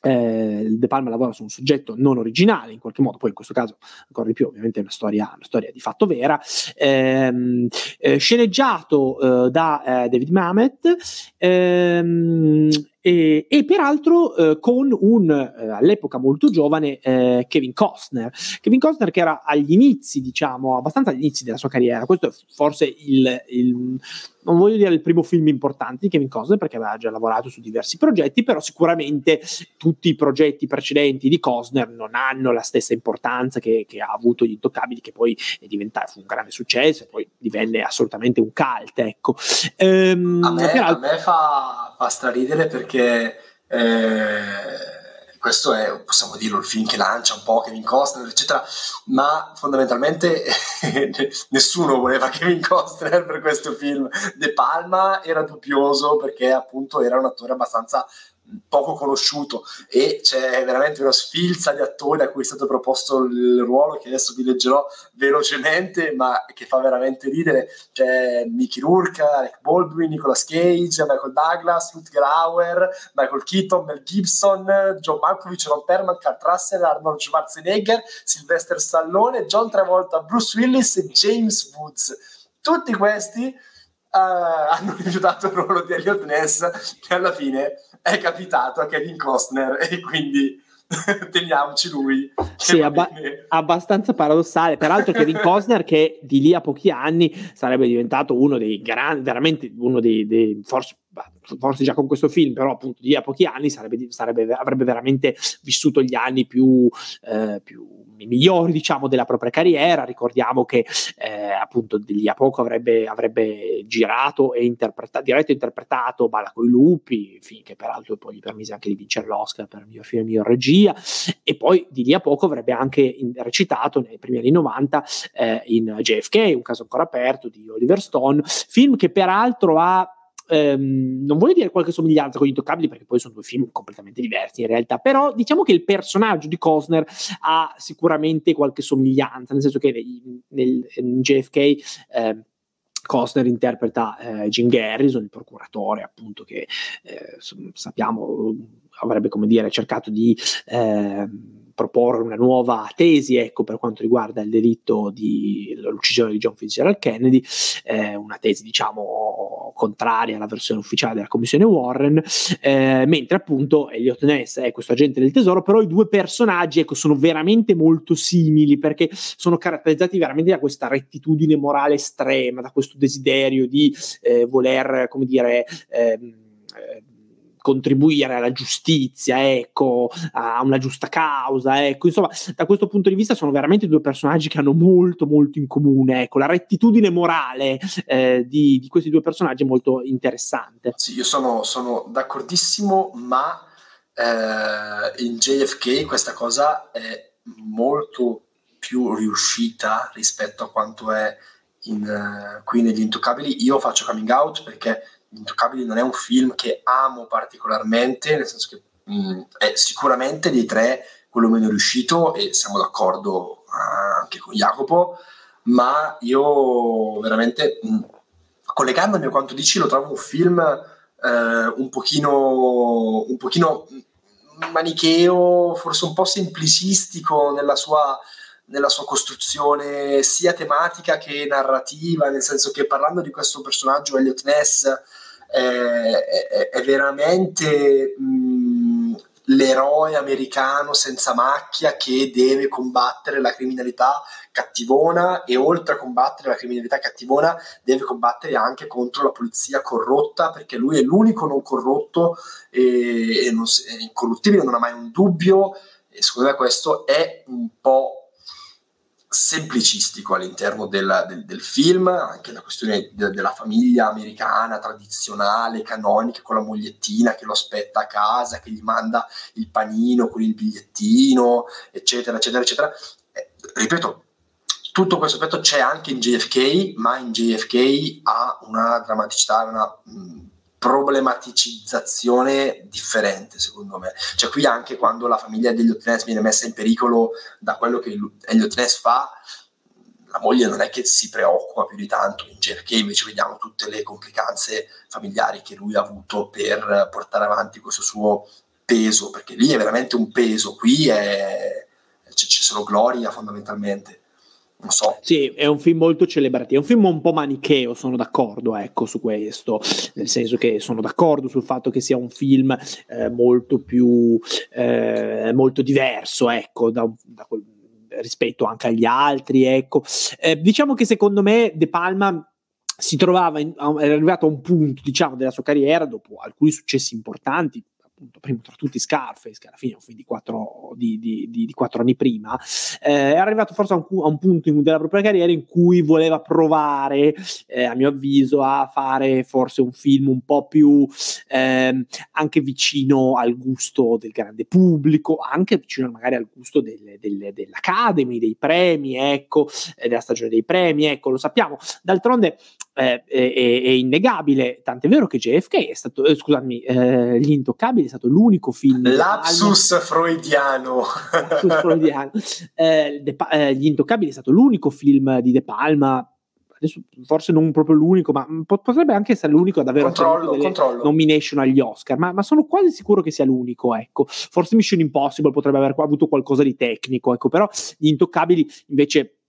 eh, De Palma lavora su un soggetto non originale in qualche modo, poi in questo caso ancora di più ovviamente è una storia, una storia di fatto vera, ehm, eh, sceneggiato eh, da eh, David Mamet. Ehm, e, e peraltro eh, con un eh, all'epoca molto giovane eh, Kevin Costner. Kevin Costner che era agli inizi, diciamo, abbastanza agli inizi della sua carriera. Questo è forse il, il non voglio dire il primo film importante di Kevin Costner perché aveva già lavorato su diversi progetti, però sicuramente tutti i progetti precedenti di Costner non hanno la stessa importanza che, che ha avuto gli intoccabili, che poi è diventato un grande successo e poi divenne assolutamente un cult. Ecco. Ehm, a, me, peraltro... a me fa, fa straridere perché eh, questo è, possiamo dirlo, il film che lancia un po' Kevin Costner, eccetera, ma fondamentalmente nessuno voleva Kevin Costner per questo film. De Palma era dubbioso perché appunto era un attore abbastanza poco conosciuto e c'è veramente una sfilza di attori a cui è stato proposto il ruolo che adesso vi leggerò velocemente ma che fa veramente ridere. C'è Mickey Rourke, Alec Baldwin, Nicolas Cage, Michael Douglas, Rutger Hauer, Michael Keaton, Mel Gibson, John Malkovich, Ron Perlman, Kurt Russell, Arnold Schwarzenegger, Sylvester Stallone, John Travolta, Bruce Willis e James Woods. Tutti questi uh, hanno rifiutato il ruolo di Elliot Ness che alla fine è capitato a Kevin Costner e quindi teniamoci lui. Sì, abba- abbastanza paradossale. Peraltro Kevin Costner che di lì a pochi anni sarebbe diventato uno dei grandi, veramente uno dei, dei forse, forse già con questo film, però appunto di a pochi anni sarebbe, sarebbe, avrebbe veramente vissuto gli anni più, eh, più i migliori diciamo della propria carriera. Ricordiamo che eh, appunto di lì a poco avrebbe, avrebbe girato e interpretato diretto e interpretato Balla coi lupi film che peraltro poi gli permise anche di vincere l'Oscar per il miglior film miglior regia. E poi di lì a poco avrebbe anche recitato nei primi anni 90 eh, in JFK un caso ancora aperto di Oliver Stone. Film che peraltro ha ehm, non voglio dire qualche somiglianza con gli intoccabili perché poi sono due film completamente diversi in realtà, però diciamo che il personaggio di Cosner ha sicuramente qualche somiglianza, nel senso che nel, in JFK eh, Costner interpreta eh, Jim Garrison, il procuratore appunto che eh, sappiamo avrebbe come dire cercato di eh, proporre una nuova tesi ecco, per quanto riguarda il delitto dell'uccisione di John Fitzgerald Kennedy, eh, una tesi diciamo contraria alla versione ufficiale della commissione Warren, eh, mentre appunto Elliot Ness è questo agente del tesoro, però i due personaggi ecco, sono veramente molto simili perché sono caratterizzati veramente da questa rettitudine morale estrema, da questo desiderio di eh, voler, come dire, ehm, eh, contribuire alla giustizia, ecco, a una giusta causa, ecco, insomma, da questo punto di vista sono veramente due personaggi che hanno molto molto in comune, ecco, la rettitudine morale eh, di, di, questi due personaggi è molto interessante. Sì, io sono, sono d'accordissimo, ma eh, in JFK questa cosa è molto più riuscita rispetto a quanto è in, uh, qui negli intoccabili. Io faccio coming out perché Intoccabili non è un film che amo particolarmente, nel senso che mh, mm, è sicuramente dei tre quello meno riuscito e siamo d'accordo anche con Jacopo, ma io veramente, mh, mm, collegandomi a quanto dici, lo trovo un film uh, un pochino, un pochino manicheo, forse un po' semplicistico nella sua nella sua costruzione sia tematica che narrativa, nel senso che parlando di questo personaggio Elliot Ness è, è, veramente mh, l'eroe americano senza macchia che deve combattere la criminalità cattivona e oltre a combattere la criminalità cattivona deve combattere anche contro la polizia corrotta perché lui è l'unico non corrotto e, e non, è incorruttibile, non ha mai un dubbio e secondo me questo è un po' semplicistico all'interno del, del, del, film, anche la questione de, della famiglia americana tradizionale, canonica, con la mogliettina che lo aspetta a casa, che gli manda il panino con il bigliettino, eccetera, eccetera, eccetera. Eh, ripeto, tutto questo aspetto c'è anche in JFK, ma in JFK ha una drammaticità, una mh, problematicizzazione differente, secondo me. Cioè, qui anche quando la famiglia degli Ness viene messa in pericolo da quello che Elliot Ness fa, la moglie non è che si preoccupa più di tanto, in JFK invece vediamo tutte le complicanze familiari che lui ha avuto per portare avanti questo suo peso, perché lì è veramente un peso, qui è, c'è, c'è solo gloria fondamentalmente non so. Sì, è un film molto celebrativo, è un film un po' manicheo, sono d'accordo ecco, su questo, nel senso che sono d'accordo sul fatto che sia un film eh, molto più, eh, molto diverso, ecco, da, da quel, rispetto anche agli altri, ecco. Eh, diciamo che secondo me De Palma si trovava, in, era arrivato a un punto, diciamo, della sua carriera, dopo alcuni successi importanti, appunto, primo tra tutti Scarface, che alla fine è un film di quattro, di, di, di, quattro anni prima, eh, è arrivato forse a un, a un, punto in, della propria carriera in cui voleva provare, eh, a mio avviso, a fare forse un film un po' più eh, anche vicino al gusto del grande pubblico, anche vicino magari al gusto delle, delle, dell'Academy, dei premi, ecco, eh, della stagione dei premi, ecco, lo sappiamo. D'altronde eh, è, è, innegabile, tant'è vero che JFK è stato, eh, scusami, eh, Gli Intoccabili è stato l'unico film. Lapsus freudiano. Lapsus freudiano. Eh, eh, Gli Intoccabili è stato l'unico film di De Palma. Adesso, forse non proprio l'unico, ma potrebbe anche essere l'unico ad avere controllo, controllo. nomination agli Oscar. Ma, ma, sono quasi sicuro che sia l'unico. Ecco. Forse Mission Impossible potrebbe aver avuto qualcosa di tecnico, ecco. però gli intoccabili invece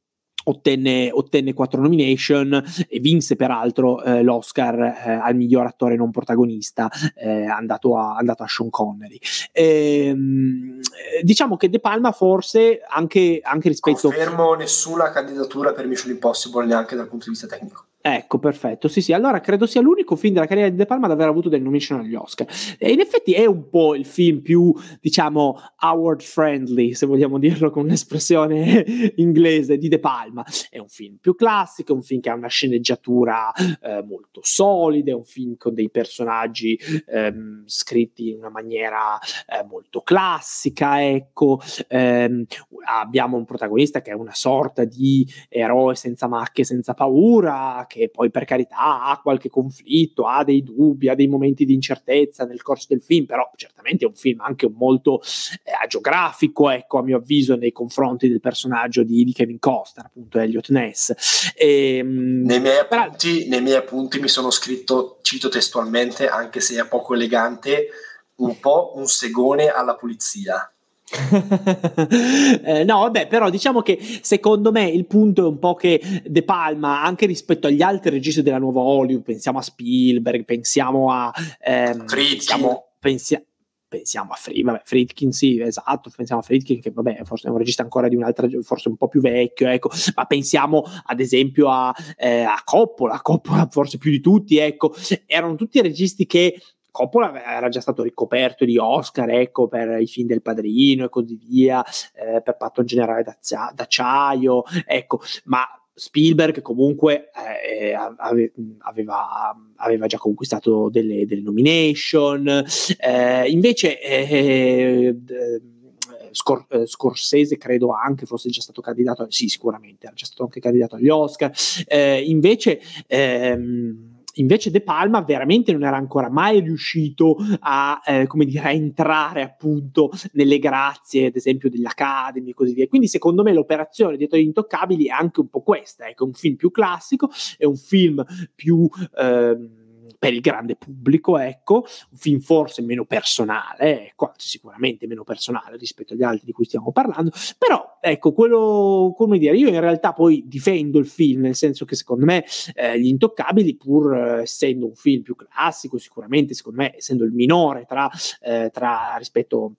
ottenne, ottenne quattro nomination e vinse peraltro eh, l'Oscar eh, al miglior attore non protagonista eh, andato, a, andato a Sean Connery. Ehm, diciamo che De Palma forse anche, anche rispetto confermo nessuna candidatura per Mission Impossible neanche dal punto di vista tecnico Ecco, perfetto. Sì, sì, allora credo sia l'unico film della carriera di De Palma ad aver avuto delle nomination agli Oscar. E in effetti è un po' il film più, diciamo, award friendly, se vogliamo dirlo con un'espressione inglese, di De Palma. È un film più classico, è un film che ha una sceneggiatura eh, molto solida, è un film con dei personaggi ehm, scritti in una maniera eh, molto classica, ecco. Ehm, abbiamo un protagonista che è una sorta di eroe senza macchie, senza paura, che poi per carità ha qualche conflitto, ha dei dubbi, ha dei momenti di incertezza nel corso del film, però certamente è un film anche molto eh, agiografico, ecco, a mio avviso, nei confronti del personaggio di, di Kevin Costner, appunto Elliot Ness. E, ehm, nei, miei appunti, nei miei appunti mi sono scritto, cito testualmente, anche se è poco elegante, un po' un segone alla pulizia. eh, no, vabbè, però diciamo che secondo me il punto è un po' che De Palma, anche rispetto agli altri registi della nuova Hollywood, pensiamo a Spielberg, pensiamo a ehm, pensiamo, pensia- pensiamo a Friedkin, vabbè, Friedkin sì, esatto, pensiamo a Friedkin che vabbè, forse è un regista ancora di un'altra, forse un po' più vecchio, ecco, ma pensiamo ad esempio a, eh, a Coppola, Coppola forse più di tutti, ecco, erano tutti registi che Coppola era già stato ricoperto di Oscar, ecco, per i film del padrino e così via, eh, per Patto Generale d'acciaio, ecco, ma Spielberg comunque eh, aveva, aveva, già conquistato delle, delle nomination, eh, invece eh, Scor- eh, Scorsese credo anche fosse già stato candidato, sì sicuramente era già stato anche candidato agli Oscar, eh, invece ehm, Invece De Palma veramente non era ancora mai riuscito a, eh, come dire, a entrare appunto nelle grazie, ad esempio, degli Academy e così via. Quindi secondo me l'operazione dietro gli intoccabili è anche un po' questa, ecco, un film più classico, è un film più... Eh, per il grande pubblico, ecco, un film forse meno personale, ecco, anzi sicuramente meno personale rispetto agli altri di cui stiamo parlando, però ecco, quello, come dire, io in realtà poi difendo il film, nel senso che secondo me eh, Gli Intoccabili, pur eh, essendo un film più classico, sicuramente, secondo me, essendo il minore tra, eh, tra rispetto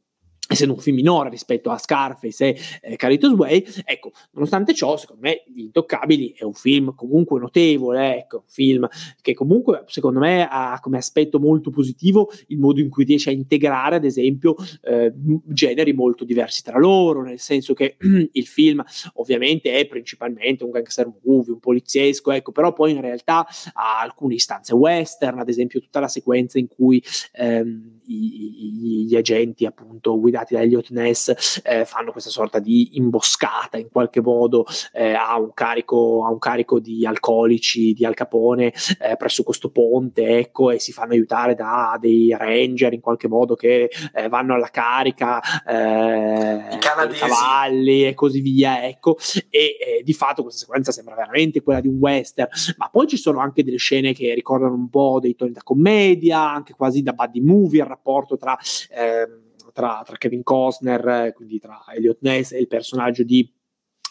essendo un film minore rispetto a Scarface e eh, Carlitos Way, ecco, nonostante ciò, secondo me Gli Intoccabili è un film comunque notevole, ecco, un film che comunque secondo me ha come aspetto molto positivo il modo in cui riesce a integrare, ad esempio, eh, generi molto diversi tra loro, nel senso che il film ovviamente è principalmente un gangster movie, un poliziesco, ecco, però poi in realtà ha alcune istanze western, ad esempio tutta la sequenza in cui ehm, i, gli agenti appunto guidati da Elliot Ness eh, fanno questa sorta di imboscata in qualche modo eh, a, un carico, a un carico di alcolici di Al Capone eh, presso questo ponte ecco e si fanno aiutare da dei ranger in qualche modo che eh, vanno alla carica eh, I cavalli e così via ecco. E di fatto questa sequenza sembra veramente quella di un western. Ma poi ci sono anche delle scene che ricordano un po' dei toni da commedia anche quasi da buddy movie rapporto tra, eh, tra, tra Kevin Costner, quindi tra Elliot Ness e il personaggio di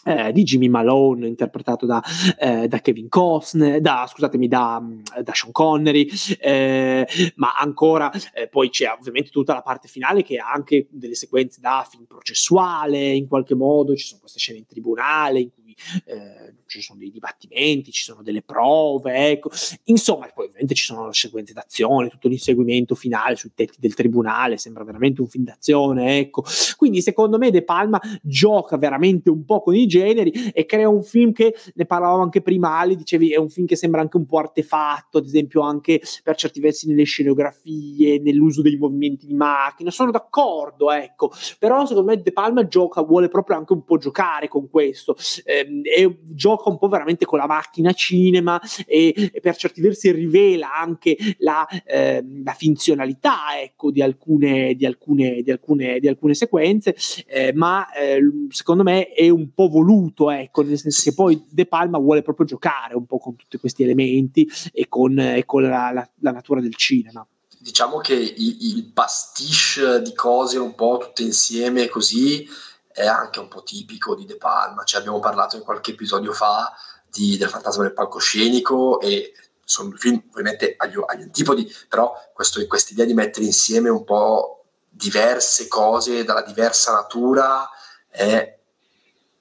eh, di Jimmy Malone interpretato da, eh, da Kevin Costner, da, scusatemi, da, da Sean Connery, eh, ma ancora eh, poi c'è ovviamente tutta la parte finale che ha anche delle sequenze da film processuale in qualche modo, ci sono queste scene in tribunale in cui eh, ci sono dei dibattimenti, ci sono delle prove, ecco. Insomma, poi ovviamente ci sono le sequenze d'azione, tutto l'inseguimento finale sui tetti del tribunale, sembra veramente un film d'azione, ecco. Quindi secondo me De Palma gioca veramente un po' con i generi e crea un film che, ne parlavamo anche prima Ali, dicevi, è un film che sembra anche un po' artefatto, ad esempio anche per certi versi nelle scenografie, nell'uso dei movimenti di macchina, sono d'accordo, ecco. Però secondo me De Palma gioca, vuole proprio anche un po' giocare con questo. Eh, e gioca un po' veramente con la macchina cinema e, e per certi versi rivela anche la, eh, la finzionalità ecco, di, alcune, di, alcune, di, alcune, di alcune sequenze, eh, ma eh, secondo me è un po' voluto, ecco, nel senso che poi De Palma vuole proprio giocare un po' con tutti questi elementi e con, e con la, la, la natura del cinema. Diciamo che il, il pastiche di cose un po' tutte insieme così è anche un po' tipico di De Palma, cioè abbiamo parlato in qualche episodio fa di, del fantasma del palcoscenico e sono film ovviamente agli, agli antipodi, però questa idea di mettere insieme un po' diverse cose dalla diversa natura è,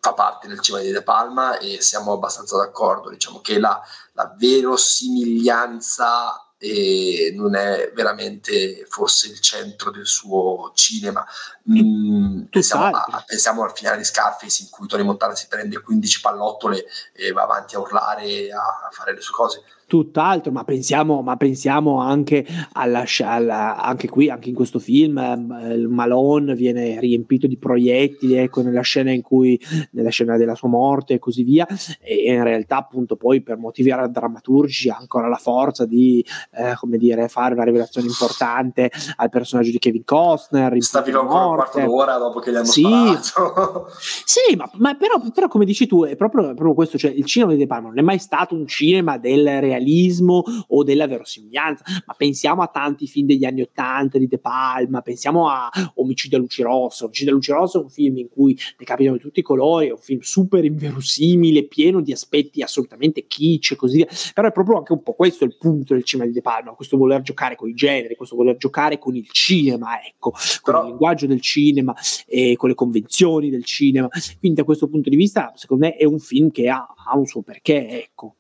fa parte del cinema di De Palma e siamo abbastanza d'accordo, diciamo che la, la verosimiglianza e non è veramente forse il centro del suo cinema. Mm, pensiamo, a, pensiamo, al finale di Scarface in cui Tony Montana si prende 15 pallottole e va avanti a urlare a fare le sue cose tutt'altro, ma pensiamo, ma pensiamo anche, alla, alla, anche qui, anche in questo film, eh, Malone viene riempito di proiettili, ecco, nella scena in cui, nella scena della sua morte e così via, e in realtà appunto poi per motivi drammaturgici ha ancora la forza di, eh, come dire, fare una rivelazione importante al personaggio di Kevin Costner. Sta vivo ancora un quarto d'ora dopo che gli hanno sì, sparato. sì, ma, ma però, però, come dici tu, è proprio, proprio questo, cioè il cinema di De Palma non è mai stato un cinema del realismo realismo o della verosimiglianza, ma pensiamo a tanti film degli anni Ottanta di De Palma, pensiamo a Omicidio a Luci Rosso. Omicidio a Luci Rosso è un film in cui decapitano di tutti i colori, è un film super inverosimile, pieno di aspetti assolutamente kitsch e così via, però è proprio anche un po' questo il punto del cinema di De Palma, questo voler giocare con i generi, questo voler giocare con il cinema, ecco, con però... il linguaggio del cinema e con le convenzioni del cinema. Quindi da questo punto di vista, secondo me è un film che ha, ha un suo perché, ecco.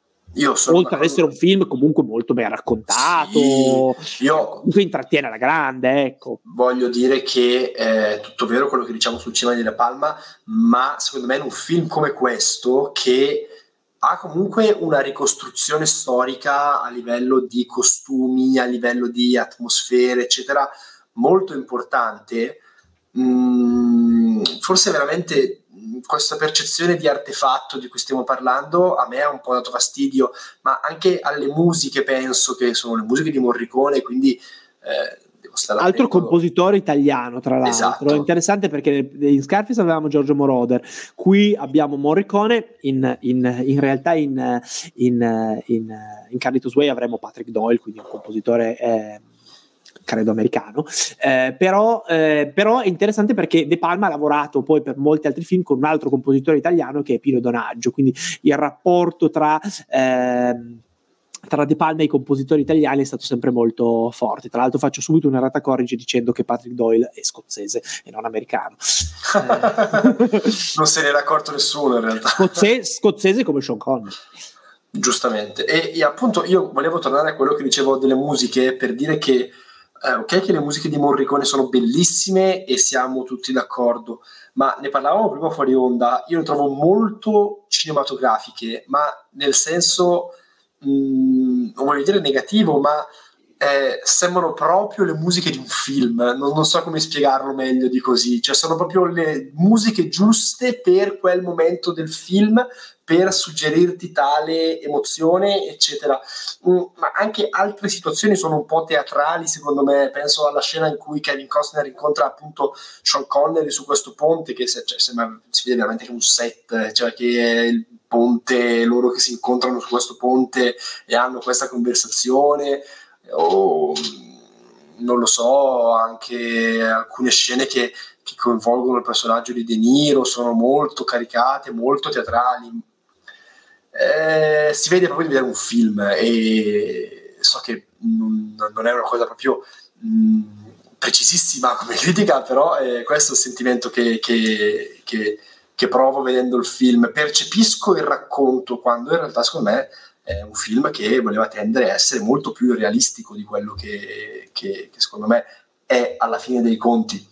Oltre ad essere un film comunque molto ben raccontato, sì, io intrattiene alla grande, ecco. Voglio dire che è tutto vero quello che diciamo sul cinema di La Palma, ma secondo me in un film come questo che ha comunque una ricostruzione storica a livello di costumi, a livello di atmosfere, eccetera, molto importante. Mm, forse veramente questa percezione di artefatto di cui stiamo parlando a me ha un po' dato fastidio, ma anche alle musiche penso che sono le musiche di Morricone, quindi eh, devo stare Altro attento. compositore italiano, tra l'altro. Esatto. Interessante perché in Scarface avevamo Giorgio Moroder, qui abbiamo Morricone, in, in, in realtà in, in, in, in Carlitos Way avremo Patrick Doyle, quindi un compositore... Eh, credo americano, eh, però, eh, però, è interessante perché De Palma ha lavorato poi per molti altri film con un altro compositore italiano che è Pino Donaggio, quindi il rapporto tra... Eh, tra De Palma e i compositori italiani è stato sempre molto forte. Tra l'altro, faccio subito una rata corrige dicendo che Patrick Doyle è scozzese e non americano. non se ne era accorto nessuno in realtà. Scozzese, scozzese come Sean Connery. Giustamente. E, e, appunto io volevo tornare a quello che dicevo delle musiche per dire che eh, ok che le musiche di Morricone sono bellissime e siamo tutti d'accordo, ma ne parlavamo prima fuori onda, io le trovo molto cinematografiche, ma nel senso, mh, mm, non voglio dire negativo, ma eh, sembrano proprio le musiche di un film, non, non, so come spiegarlo meglio di così, cioè sono proprio le musiche giuste per quel momento del film, per suggerirti tale emozione, eccetera. Mm, ma anche altre situazioni sono un po' teatrali, secondo me. Penso alla scena in cui Kevin Costner incontra appunto Sean Connery su questo ponte, che se, cioè, sembra, si vede veramente che un set, cioè che è il ponte, loro che si incontrano su questo ponte e hanno questa conversazione o non lo so, anche alcune scene che, che, coinvolgono il personaggio di De Niro sono molto caricate, molto teatrali. Eh, si vede proprio di vedere un film e so che non, non è una cosa proprio mh, precisissima come critica, però eh, questo è il sentimento che, che, che provo vedendo il film. Percepisco il racconto quando in realtà secondo me è un film che voleva tendere a essere molto più realistico di quello che, che, che secondo me è alla fine dei conti.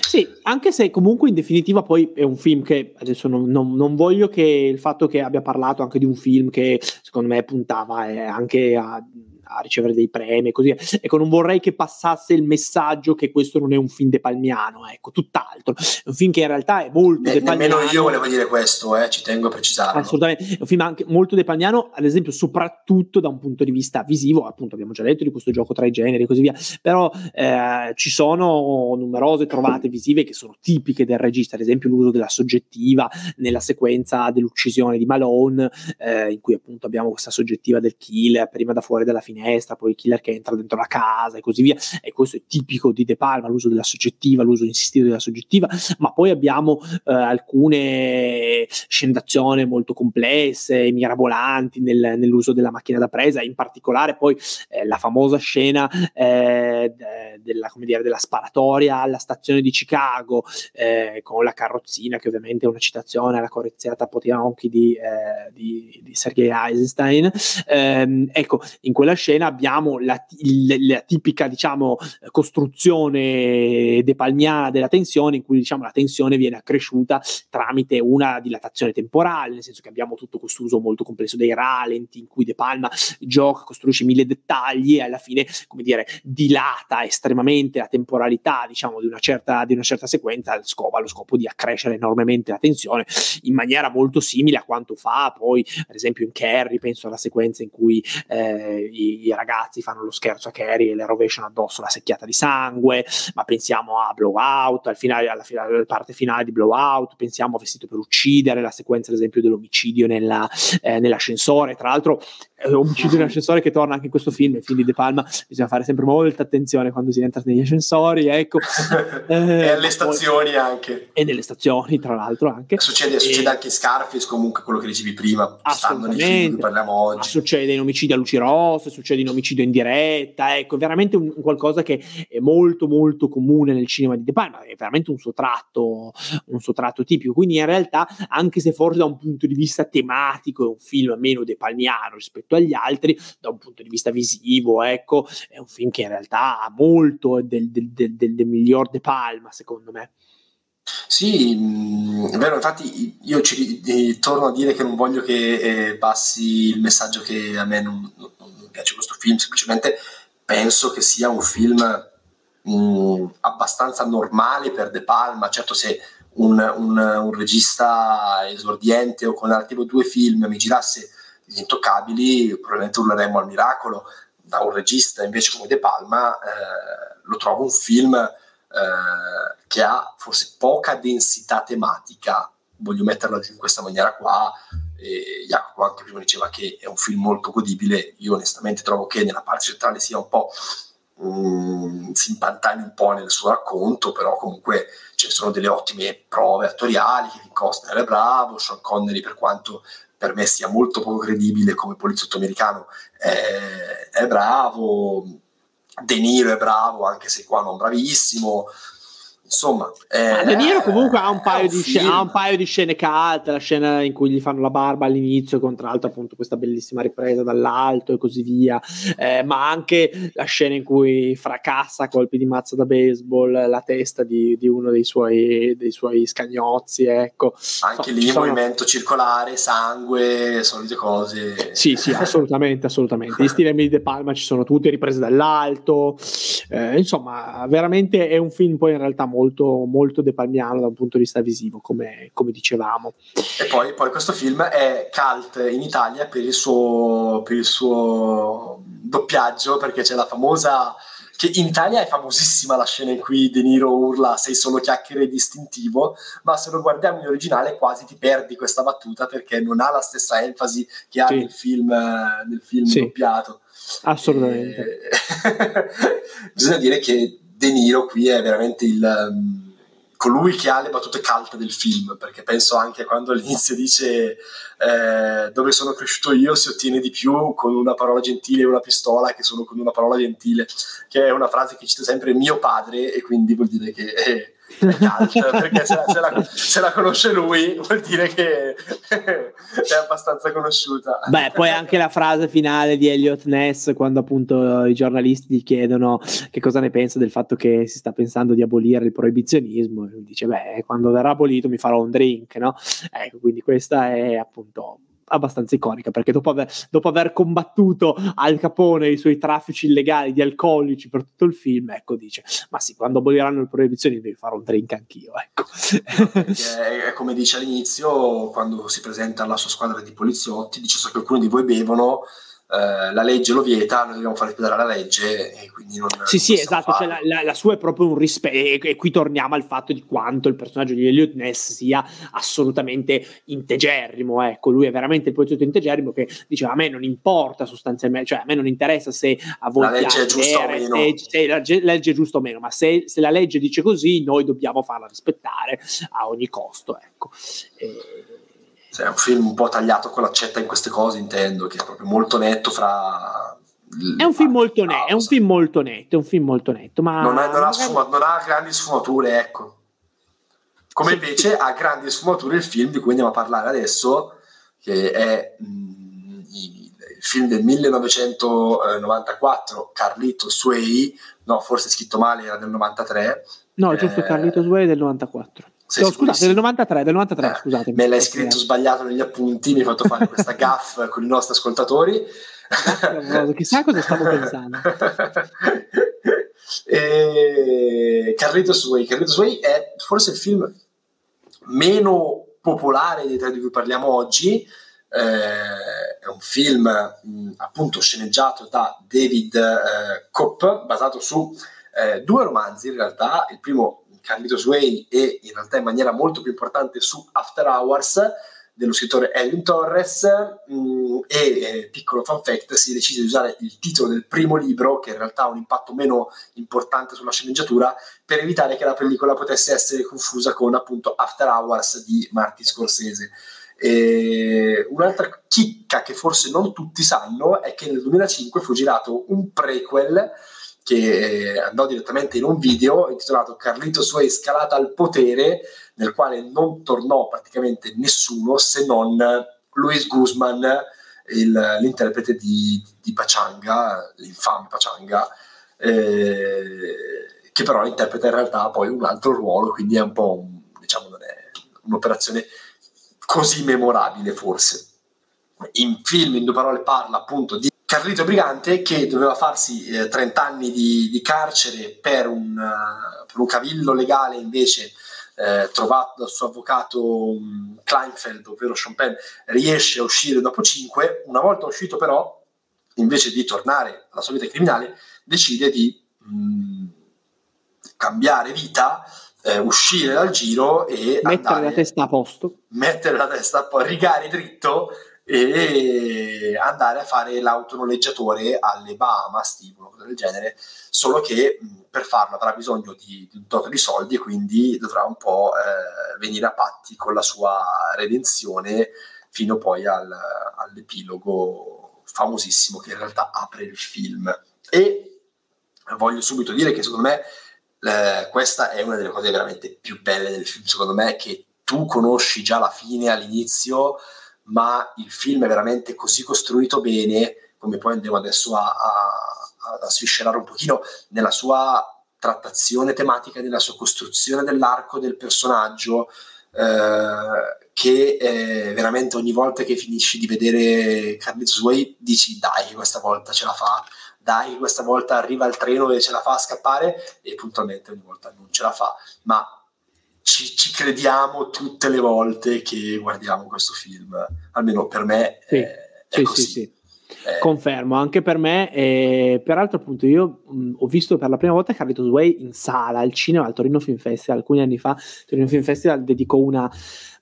Sì, anche se comunque in definitiva poi è un film che adesso non, non, non, voglio che il fatto che abbia parlato anche di un film che secondo me puntava eh, anche a a ricevere dei premi e così via. Ecco, non vorrei che passasse il messaggio che questo non è un film depalmiano, ecco, tutt'altro. È un film che in realtà è molto ne, Nemmeno io volevo dire questo, eh, ci tengo a precisarlo. Assolutamente, è un film anche molto depalmiano, ad esempio, soprattutto da un punto di vista visivo, appunto abbiamo già detto di questo gioco tra i generi e così via, però eh, ci sono numerose trovate visive che sono tipiche del regista, ad esempio l'uso della soggettiva nella sequenza dell'uccisione di Malone, eh, in cui appunto abbiamo questa soggettiva del killer prima da fuori dalla finestra finestra, poi il killer che entra dentro la casa e così via, e questo è tipico di De Palma, l'uso della soggettiva, l'uso insistito della soggettiva, ma poi abbiamo eh, alcune scendazioni molto complesse, mirabolanti nel, nell'uso della macchina da presa, in particolare poi eh, la famosa scena eh, della, dire, della, sparatoria alla stazione di Chicago eh, con la carrozzina che ovviamente è una citazione alla correziata Potionchi di, eh, di, di Sergei Eisenstein. Ehm, ecco in quella scena abbiamo la, la tipica diciamo costruzione depalmiana della tensione in cui diciamo la tensione viene accresciuta tramite una dilatazione temporale nel senso che abbiamo tutto questo uso molto complesso dei ralenti in cui De Palma gioca costruisce mille dettagli e alla fine come dire dilata estremamente la temporalità diciamo di una certa, di una certa sequenza allo scopo, allo scopo di accrescere enormemente la tensione in maniera molto simile a quanto fa poi ad esempio in Carrie penso alla sequenza in cui eh, i, i, ragazzi fanno lo scherzo a Carrie e le rovesciano addosso la secchiata di sangue ma pensiamo a Blowout al finale, alla, alla parte finale di Blowout pensiamo a Vestito per uccidere la sequenza ad esempio dell'omicidio nella, eh, nell'ascensore tra l'altro eh, omicidio nell'ascensore che torna anche in questo film, il film di De Palma, bisogna fare sempre molta attenzione quando si entra negli ascensori, ecco. eh, e alle stazioni poi, anche. E nelle stazioni, tra l'altro, anche. Succede, e, succede anche in Scarface, comunque quello che dicevi prima, stanno nei film parliamo oggi. Succede in omicidio a luci rosse, succede in omicidio in diretta, ecco, veramente un, qualcosa che è molto molto comune nel cinema di De Palma, è veramente un suo tratto, un suo tratto tipico, quindi in realtà, anche se forse da un punto di vista tematico è un film meno depalmiano rispetto agli altri, da un punto di vista visivo, ecco, è un film che in realtà ha molto del, del, del, del miglior De Palma, secondo me. Sì, mh, è vero, infatti io ci, eh, torno a dire che non voglio che eh, passi il messaggio che a me non, non, piace questo film, semplicemente penso che sia un film mh, abbastanza normale per De Palma, certo se un, un, un regista esordiente o con l'artivo due film mi girasse gli intoccabili, probabilmente urleremmo al miracolo. Da un regista invece come De Palma eh, lo trovo un film eh, che ha forse poca densità tematica, voglio metterla in questa maniera qua. E Jacopo anche prima diceva che è un film molto godibile. Io onestamente trovo che nella parte centrale sia un po' um, si impantani un po' nel suo racconto, però comunque ci sono delle ottime prove attoriali. Kevin Costner è bravo, Sean Connery per quanto per me sia molto poco credibile come poliziotto americano, è, è bravo, De Niro è bravo, anche se qua non bravissimo, insomma eh, De Niro comunque ha un, paio di scene, ha un paio di scene calte la scena in cui gli fanno la barba all'inizio con tra l'altro appunto questa bellissima ripresa dall'alto e così via. Eh, ma anche la scena in cui fracassa a colpi di mazza da baseball la testa di, di uno dei suoi, dei suoi scagnozzi ecco. Anche so, lì sono... movimento circolare sangue solite cose. Sì sì assolutamente assolutamente. Gli stili di De Palma ci sono tutti riprese dall'alto. Eh, insomma veramente è un film poi in realtà molto molto, molto depalmiano da un punto di vista visivo, come, come dicevamo. E poi, poi, questo film è cult in Italia per il suo, per il suo doppiaggio, perché c'è la famosa che in Italia è famosissima la scena in cui De Niro urla sei solo chiacchiere distintivo, ma se lo guardiamo in originale quasi ti perdi questa battuta perché non ha la stessa enfasi che ha sì. nel film, nel film sì. doppiato. Assolutamente. E... Bisogna dire che De Niro qui è veramente il, um, colui che ha le battute calte del film, perché penso anche a quando all'inizio dice eh, dove sono cresciuto io si ottiene di più con una parola gentile e una pistola che solo con una parola gentile, che è una frase che cita sempre mio padre e quindi vuol dire che... Eh, cult, perché se la, se, la, se la, conosce lui vuol dire che è abbastanza conosciuta. Beh, poi anche la frase finale di Elliot Ness quando appunto i giornalisti gli chiedono che cosa ne pensa del fatto che si sta pensando di abolire il proibizionismo e lui dice beh, quando verrà abolito mi farò un drink, no? Ecco, quindi questa è appunto abbastanza iconica perché dopo aver, dopo aver, combattuto Al Capone i suoi traffici illegali di alcolici per tutto il film, ecco dice, ma sì, quando aboliranno il proibizione devi fare un drink anch'io, ecco. è, come dice all'inizio, quando si presenta alla sua squadra di poliziotti, dice so che alcuni di voi bevono, eh, la legge lo vieta, noi dobbiamo far rispettare la legge e quindi non... Sì, sì, esatto, cioè la, la, la, sua è proprio un rispetto e, e, qui torniamo al fatto di quanto il personaggio di Elliot Ness sia assolutamente integerrimo, ecco, lui è veramente il poliziotto integerrimo che diceva a me non importa sostanzialmente, cioè a me non interessa se a voi la legge è giusta o meno. Se, se la legge è giusta o meno, ma se, se, la legge dice così noi dobbiamo farla rispettare a ogni costo, ecco. E, è un film un po' tagliato con l'accetta in queste cose, intendo, che è proprio molto netto fra... È un, film molto netto, è un film molto netto, è un film molto netto, ma... Non, è, non, ha, sfuma, non ha, grandi sfumature, ecco. Come invece ha grandi sfumature il film di cui andiamo a parlare adesso, che è mh, mm, il film del 1994, Carlito Sway, no, forse è scritto male, era del 93. No, giusto, eh, Carlito Sway del 94. No, scusate, del 93, del 93 eh, scusate. Me l'hai scritto sbagliato negli appunti, mi hai fatto fare questa gaff con i nostri ascoltatori. Chissà cosa stavo pensando. e... Carlitos Way. Carlitos Way è forse il film meno popolare dei tre di cui parliamo oggi. Eh, è un film mh, appunto sceneggiato da David eh, Kopp, basato su eh, due romanzi in realtà. Il primo Carlitos Way e in realtà in maniera molto più importante su After Hours dello scrittore Elvin Torres mh, mm, e eh, piccolo fun fact si decise di usare il titolo del primo libro che in realtà ha un impatto meno importante sulla sceneggiatura per evitare che la pellicola potesse essere confusa con appunto After Hours di Martin Scorsese. E un'altra chicca che forse non tutti sanno è che nel 2005 fu girato un prequel che andò direttamente in un video intitolato Carlito Sway scalata al potere, nel quale non tornò praticamente nessuno se non Luis Guzman, il, l'interprete di, di Pachanga, l'infame Pachanga, eh, che però interpreta in realtà poi un altro ruolo, quindi è un po' un, diciamo, non è un'operazione così memorabile forse. In film, in due parole, parla appunto di Carlito Brigante che doveva farsi eh, 30 anni di, di carcere per un, uh, per un, cavillo legale invece eh, trovato dal suo avvocato um, Kleinfeld, ovvero Penn, riesce a uscire dopo 5. Una volta uscito però, invece di tornare alla sua vita criminale, decide di mh, mm, cambiare vita, eh, uscire dal giro e mettere andare, la testa a posto, mettere la testa a posto, rigare dritto e andare a fare l'autonoleggiatore alle Bahamas, tipo una cosa del genere, solo che per farlo avrà bisogno di, di un tot di soldi e quindi dovrà un po' eh, venire a patti con la sua redenzione fino poi al, all'epilogo famosissimo che in realtà apre il film. E voglio subito dire che secondo me eh, questa è una delle cose veramente più belle del film, secondo me, che tu conosci già la fine all'inizio ma il film è veramente così costruito bene, come poi andiamo adesso a, a, a sviscerare un pochino nella sua trattazione tematica, nella sua costruzione dell'arco del personaggio, eh, che veramente ogni volta che finisci di vedere Carlitos Way dici dai questa volta ce la fa, dai questa volta arriva il treno e ce la fa a scappare e puntualmente ogni volta non ce la fa, ma ci, ci, crediamo tutte le volte che guardiamo questo film, almeno per me sì, è, è sì, così. Sì. Eh. Confermo, anche per me. E peraltro, appunto, io mh, ho visto per la prima volta Carlitos Way in sala al cinema al Torino Film Festival alcuni anni fa. Torino Film Festival dedicò una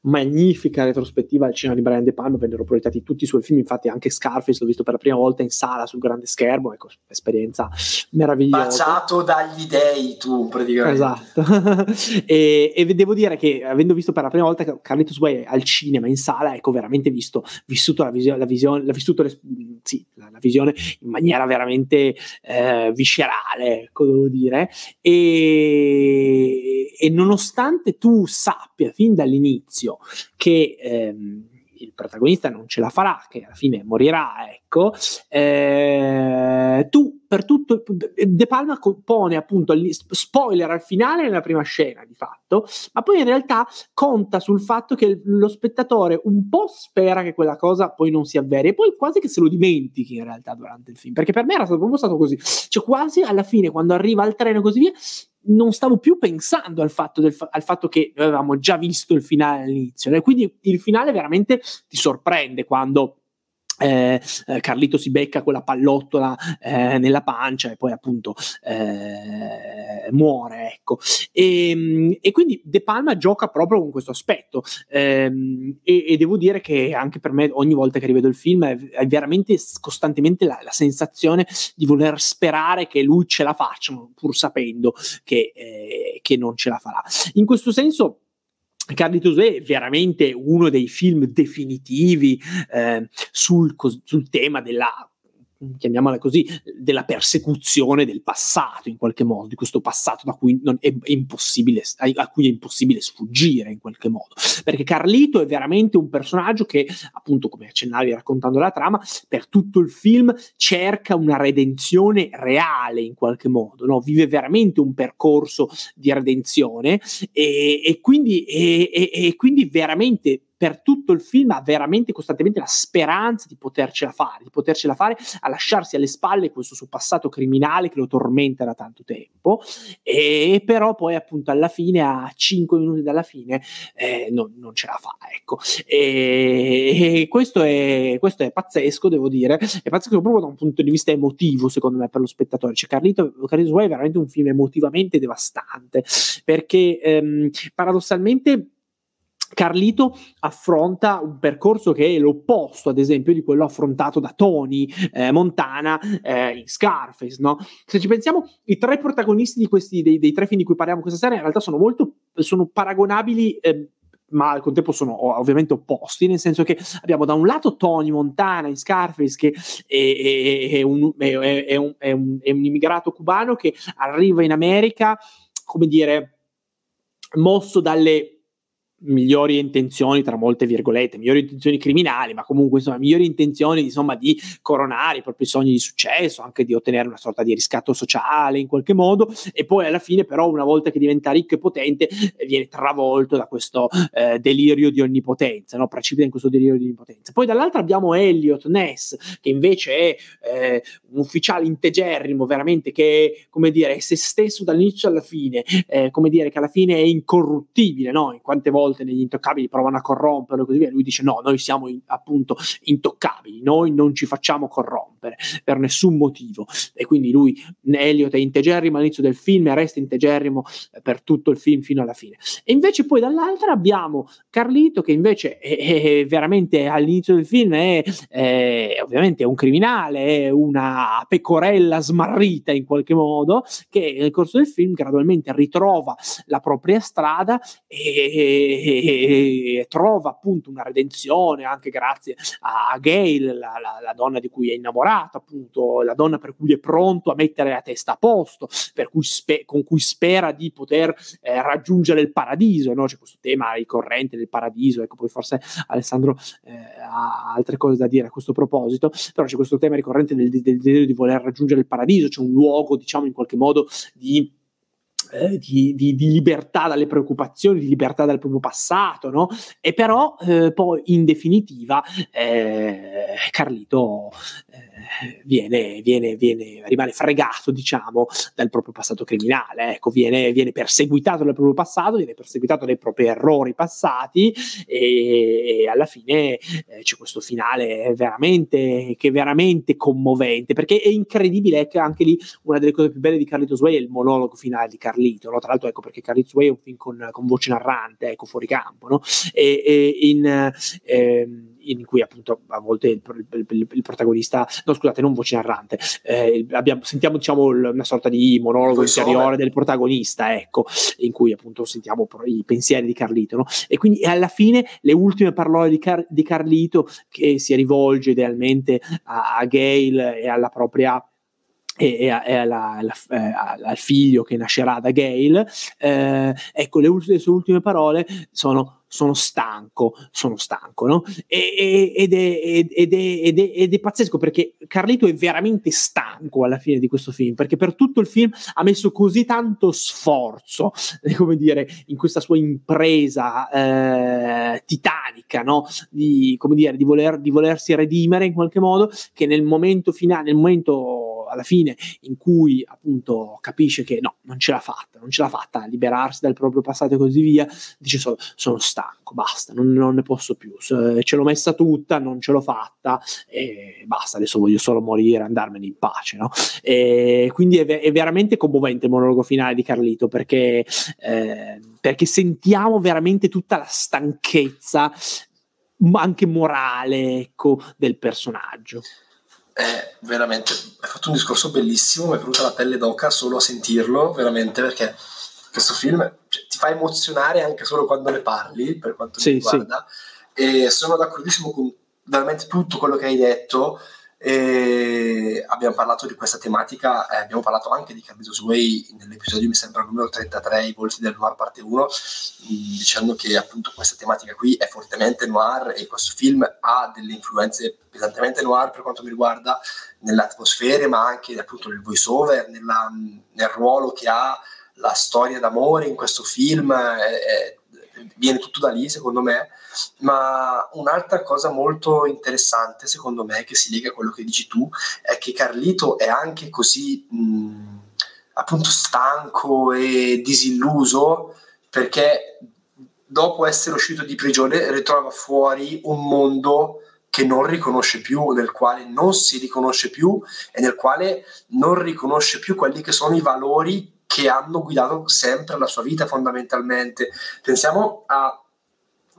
magnifica retrospettiva al cinema di Brian De Palma, vennero proiettati tutti i suoi film, infatti anche Scarface l'ho visto per la prima volta in sala sul grande schermo, ecco, esperienza meravigliosa. Baciato dagli dei tu praticamente. Esatto, e, e, devo dire che avendo visto per la prima volta Carlitos Way al cinema in sala, ecco, veramente visto, vissuto la visione, la visione, la, vissuto le, sì, la, la, visione in maniera veramente eh, viscerale, ecco, devo dire, e, e nonostante tu sappia fin dall'inizio che ehm, il protagonista non ce la farà, che alla fine morirà, ecco, eh, tu per tutto De Palma pone appunto spoiler al finale nella prima scena di fatto, ma poi in realtà conta sul fatto che lo spettatore un po' spera che quella cosa poi non si avveri e poi quasi che se lo dimentichi in realtà durante il film, perché per me era stato proprio stato così, cioè quasi alla fine quando arriva al treno e così via non stavo più pensando al fatto, del, al fatto che avevamo già visto il finale all'inizio. Quindi il finale veramente ti sorprende quando eh, eh, Carlito si becca quella pallottola eh, nella pancia e poi appunto eh, muore ecco. E, ehm, e, quindi De Palma gioca proprio con questo aspetto. Ehm, e, e, devo dire che anche per me ogni volta che rivedo il film è, è veramente costantemente la, la, sensazione di voler sperare che lui ce la faccia pur sapendo che, eh, che non ce la farà. In questo senso Carlito Zoe è veramente uno dei film definitivi eh, sul, sul tema della chiamiamola così, della persecuzione del passato in qualche modo, di questo passato da cui è, è impossibile, a cui è impossibile sfuggire in qualche modo. Perché Carlito è veramente un personaggio che, appunto, come accennavi raccontando la trama, per tutto il film cerca una redenzione reale in qualche modo, no? vive veramente un percorso di redenzione e, e, quindi, e, e quindi veramente per tutto il film ha veramente costantemente la speranza di potercela fare, di potercela fare a lasciarsi alle spalle questo suo passato criminale che lo tormenta da tanto tempo e però poi appunto alla fine a 5 minuti dalla fine eh, non, non, ce la fa ecco. E, e questo, è, questo, è, pazzesco devo dire. È pazzesco proprio da un punto di vista emotivo secondo me per lo spettatore. Cioè Carlito, Carlito Way è veramente un film emotivamente devastante perché ehm, paradossalmente Carlito affronta un percorso che è l'opposto, ad esempio, di quello affrontato da Tony eh, Montana eh, in Scarface. No? Se ci pensiamo, i tre protagonisti questi, dei, dei, tre film di cui parliamo questa sera in realtà sono molto sono paragonabili. Eh, ma al contempo sono ovviamente opposti, nel senso che abbiamo da un lato Tony Montana in Scarface, che è, è, è, un, è un, un, un immigrato cubano che arriva in America, come dire, mosso dalle migliori intenzioni, tra molte virgolette, migliori intenzioni criminali, ma comunque insomma migliori intenzioni insomma, di coronare i propri sogni di successo, anche di ottenere una sorta di riscatto sociale in qualche modo e poi alla fine però una volta che diventa ricco e potente eh, viene travolto da questo eh, delirio di onnipotenza, no? precipita in questo delirio di onnipotenza. Poi dall'altra abbiamo Elliot Ness che invece è eh, un ufficiale integerrimo veramente che come dire è se stesso dall'inizio alla fine, eh, come dire che alla fine è incorruttibile, no? In quante volte volte negli intoccabili provano a corromperlo e così via. Lui dice: No, noi siamo in, appunto intoccabili, noi non ci facciamo corrompere per nessun motivo. E quindi lui, Elliot, è integerrimo all'inizio del film e resta integerrimo eh, per tutto il film fino alla fine. E invece, poi dall'altra abbiamo Carlito, che invece è, è veramente all'inizio del film è, è ovviamente un criminale, è una pecorella smarrita in qualche modo, che nel corso del film gradualmente ritrova la propria strada e, e, trova appunto una redenzione anche grazie a Gail, la, la, la, donna di cui è innamorato, appunto, la donna per cui è pronto a mettere la testa a posto, cui spe- con cui spera di poter eh, raggiungere il paradiso. No? C'è questo tema ricorrente del paradiso, ecco, poi forse Alessandro eh, ha altre cose da dire a questo proposito, però c'è questo tema ricorrente del desiderio di voler raggiungere il paradiso, c'è un luogo, diciamo, in qualche modo di eh, di, di, di, libertà dalle preoccupazioni, di libertà dal proprio passato, no? E però eh, poi in definitiva eh, Carlito eh, viene, viene, viene, rimane fregato, diciamo, dal proprio passato criminale, ecco, viene, viene, perseguitato dal proprio passato, viene perseguitato dai propri errori passati e, e alla fine eh, c'è questo finale veramente, che è veramente commovente, perché è incredibile che anche lì una delle cose più belle di Carlito Way è il monologo finale di Carlito, no? tra l'altro ecco perché Carlito Way è un film con, con voce narrante, ecco, fuori campo, no? e, e in... Eh, in cui appunto a volte il, il, il, il protagonista, no scusate, non voce narrante, eh, abbiamo, sentiamo diciamo una sorta di monologo interiore del protagonista, ecco, in cui appunto sentiamo i pensieri di Carlito, no? E quindi alla fine le ultime parole di, Car- di Carlito che si rivolge idealmente a, a Gail e alla propria e, eh, al figlio che nascerà da Gail, eh, ecco le, le sue ultime parole sono sono stanco, sono stanco, no? E, ed, è, ed, è, ed, è, ed, è, pazzesco perché Carlito è veramente stanco alla fine di questo film, perché per tutto il film ha messo così tanto sforzo, come dire, in questa sua impresa eh, titanica, no? Di, come dire, di, voler, di volersi redimere in qualche modo, che nel momento finale, nel momento alla fine in cui appunto capisce che no, non ce l'ha fatta, non ce l'ha fatta a liberarsi dal proprio passato e così via, dice sono, sono stanco, basta, non, non, ne posso più, ce l'ho messa tutta, non ce l'ho fatta e basta, adesso voglio solo morire, andarmene in pace, no? E quindi è, è veramente commovente il monologo finale di Carlito perché, eh, perché sentiamo veramente tutta la stanchezza anche morale ecco, del personaggio è veramente hai fatto un discorso bellissimo mi è venuta la pelle d'oca solo a sentirlo veramente perché questo film cioè, ti fa emozionare anche solo quando ne parli per quanto sì, mi riguarda sì. e sono d'accordissimo con veramente tutto quello che hai detto e abbiamo parlato di questa tematica, eh, abbiamo parlato anche di Carlitos Way nell'episodio, mi sembra, numero 33, I volti del noir parte 1, mm, dicendo che appunto questa tematica qui è fortemente noir e questo film ha delle influenze pesantemente noir per quanto mi riguarda nell'atmosfera, ma anche appunto nel voice over, nella, nel ruolo che ha la storia d'amore in questo film, è, è, viene tutto da lì secondo me. Ma un'altra cosa molto interessante, secondo me, che si lega a quello che dici tu, è che Carlito è anche così mh, appunto stanco e disilluso perché dopo essere uscito di prigione ritrova fuori un mondo che non riconosce più, nel quale non si riconosce più e nel quale non riconosce più quelli che sono i valori che hanno guidato sempre la sua vita fondamentalmente. Pensiamo a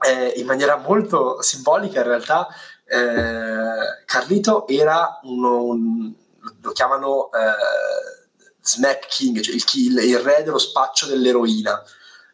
eh, in maniera molto simbolica in realtà eh, Carlito era uno, un, lo chiamano eh, Smack King, cioè il, il, il, re dello spaccio dell'eroina.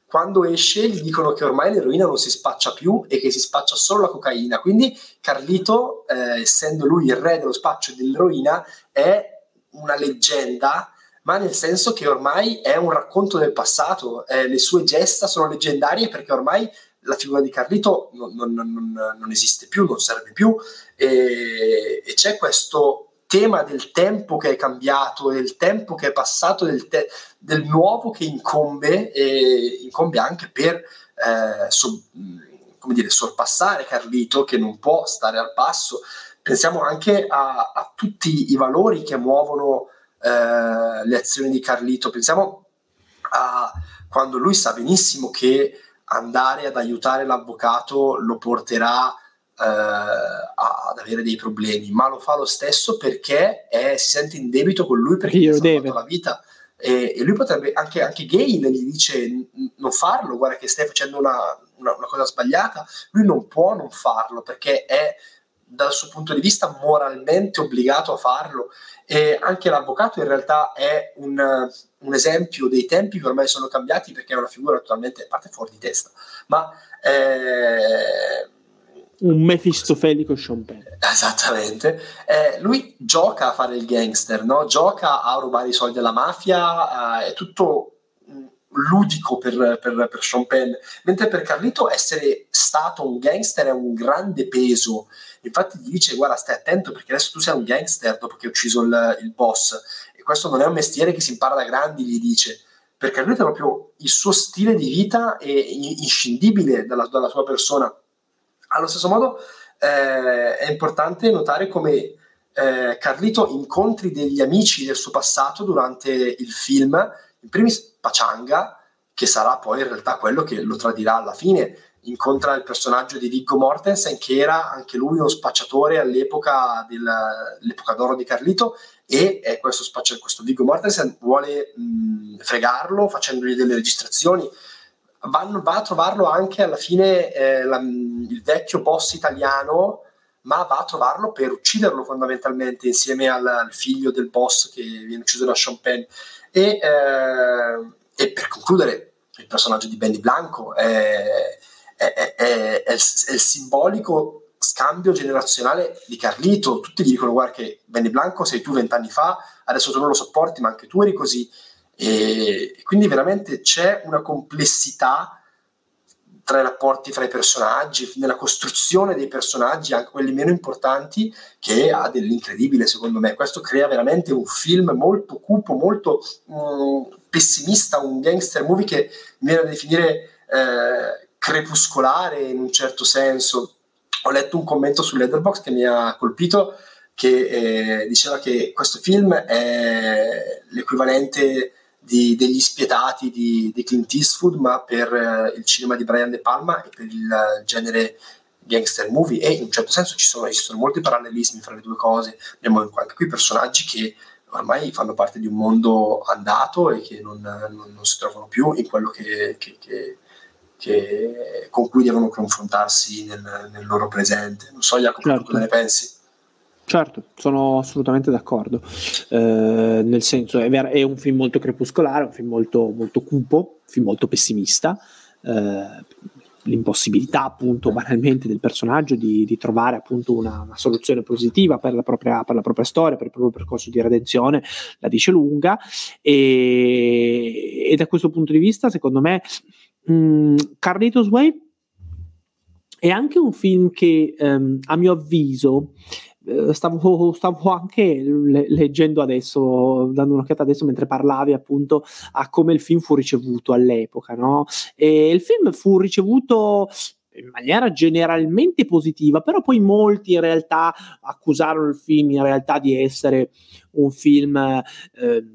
Quando esce gli dicono che ormai l'eroina non si spaccia più e che si spaccia solo la cocaina. Quindi Carlito, eh, essendo lui il re dello spaccio dell'eroina, è una leggenda ma nel senso che ormai è un racconto del passato, eh, le sue gesta sono leggendarie perché ormai la figura di Carlito non, non, non, non esiste più, non serve più e, e, c'è questo tema del tempo che è cambiato, del tempo che è passato, del, te- del nuovo che incombe e incombe anche per eh, so- come dire, sorpassare Carlito che non può stare al passo. Pensiamo anche a, a tutti i valori che muovono eh, le azioni di Carlito, pensiamo a quando lui sa benissimo che andare ad aiutare l'avvocato lo porterà eh, ad avere dei problemi, ma lo fa lo stesso perché è, si sente in debito con lui perché gli ha salvato la vita. E, e, lui potrebbe, anche, anche Gail gli dice non farlo, guarda che stai facendo una, una, una cosa sbagliata, lui non può non farlo perché è dal suo punto di vista moralmente obbligato a farlo e anche l'avvocato in realtà è un, un, esempio dei tempi che ormai sono cambiati perché è una figura totalmente, a parte fuori di testa, ma... Eh, un mefistofelico Sean Penn. Esattamente. Eh, lui gioca a fare il gangster, no? gioca a rubare i soldi alla mafia, eh, è tutto ludico per, per, per Sean Penn, mentre per Carlito essere stato un gangster è un grande peso. Infatti gli dice guarda stai attento perché adesso tu sei un gangster dopo che hai ucciso il, il boss e questo non è un mestiere che si impara da grandi, gli dice. Per Carlito è proprio il suo stile di vita è inscindibile dalla, dalla sua persona. Allo stesso modo eh, è importante notare come eh, Carlito incontri degli amici del suo passato durante il film, in primis Pachanga, che sarà poi in realtà quello che lo tradirà alla fine. Incontra il personaggio di Viggo Mortensen, che era anche lui uno spacciatore all'epoca dell'epoca d'oro di Carlito, e questo, spaccia, questo Viggo Mortensen vuole mh, fregarlo facendogli delle registrazioni. Vanno, va a trovarlo anche alla fine eh, la, il vecchio boss italiano, ma va a trovarlo per ucciderlo fondamentalmente insieme al, al figlio del boss che viene ucciso da Sean Penn. E, eh, e per concludere, il personaggio di Benny Blanco è, è, è, è il, il simbolico scambio generazionale di Carlito. Tutti gli dicono: Guarda, che Benny Blanco sei tu vent'anni fa, adesso tu non lo sopporti, ma anche tu eri così. E quindi veramente c'è una complessità tra i rapporti fra i personaggi, nella costruzione dei personaggi, anche quelli meno importanti, che ha dell'incredibile secondo me. Questo crea veramente un film molto cupo, molto um, pessimista, un gangster movie che viene a definire eh, crepuscolare in un certo senso. Ho letto un commento su Letterboxd che mi ha colpito che eh, diceva che questo film è l'equivalente di, degli spietati di, di, Clint Eastwood, ma per eh, il cinema di Brian De Palma e per il genere gangster movie e in un certo senso ci sono, esistono molti parallelismi fra le due cose. Abbiamo anche qui personaggi che ormai fanno parte di un mondo andato e che non, non, non si trovano più in quello che, che, che, che con cui devono confrontarsi nel, nel, loro presente. Non so, Jacopo, certo. cosa ne pensi? Certo, sono assolutamente d'accordo. Eh, nel senso, è, ver- è, un film molto crepuscolare, un film molto, molto cupo, un film molto pessimista. Eh, l'impossibilità appunto banalmente del personaggio di, di trovare appunto una, una, soluzione positiva per la, propria, per la, propria, storia, per il proprio percorso di redenzione, la dice lunga e, e da questo punto di vista secondo me mh, Carlitos Way è anche un film che um, a mio avviso stavo, stavo, anche le, leggendo adesso, dando un'occhiata adesso mentre parlavi appunto a come il film fu ricevuto all'epoca, no? E il film fu ricevuto in maniera generalmente positiva, però poi molti in realtà accusarono il film in realtà di essere un film eh,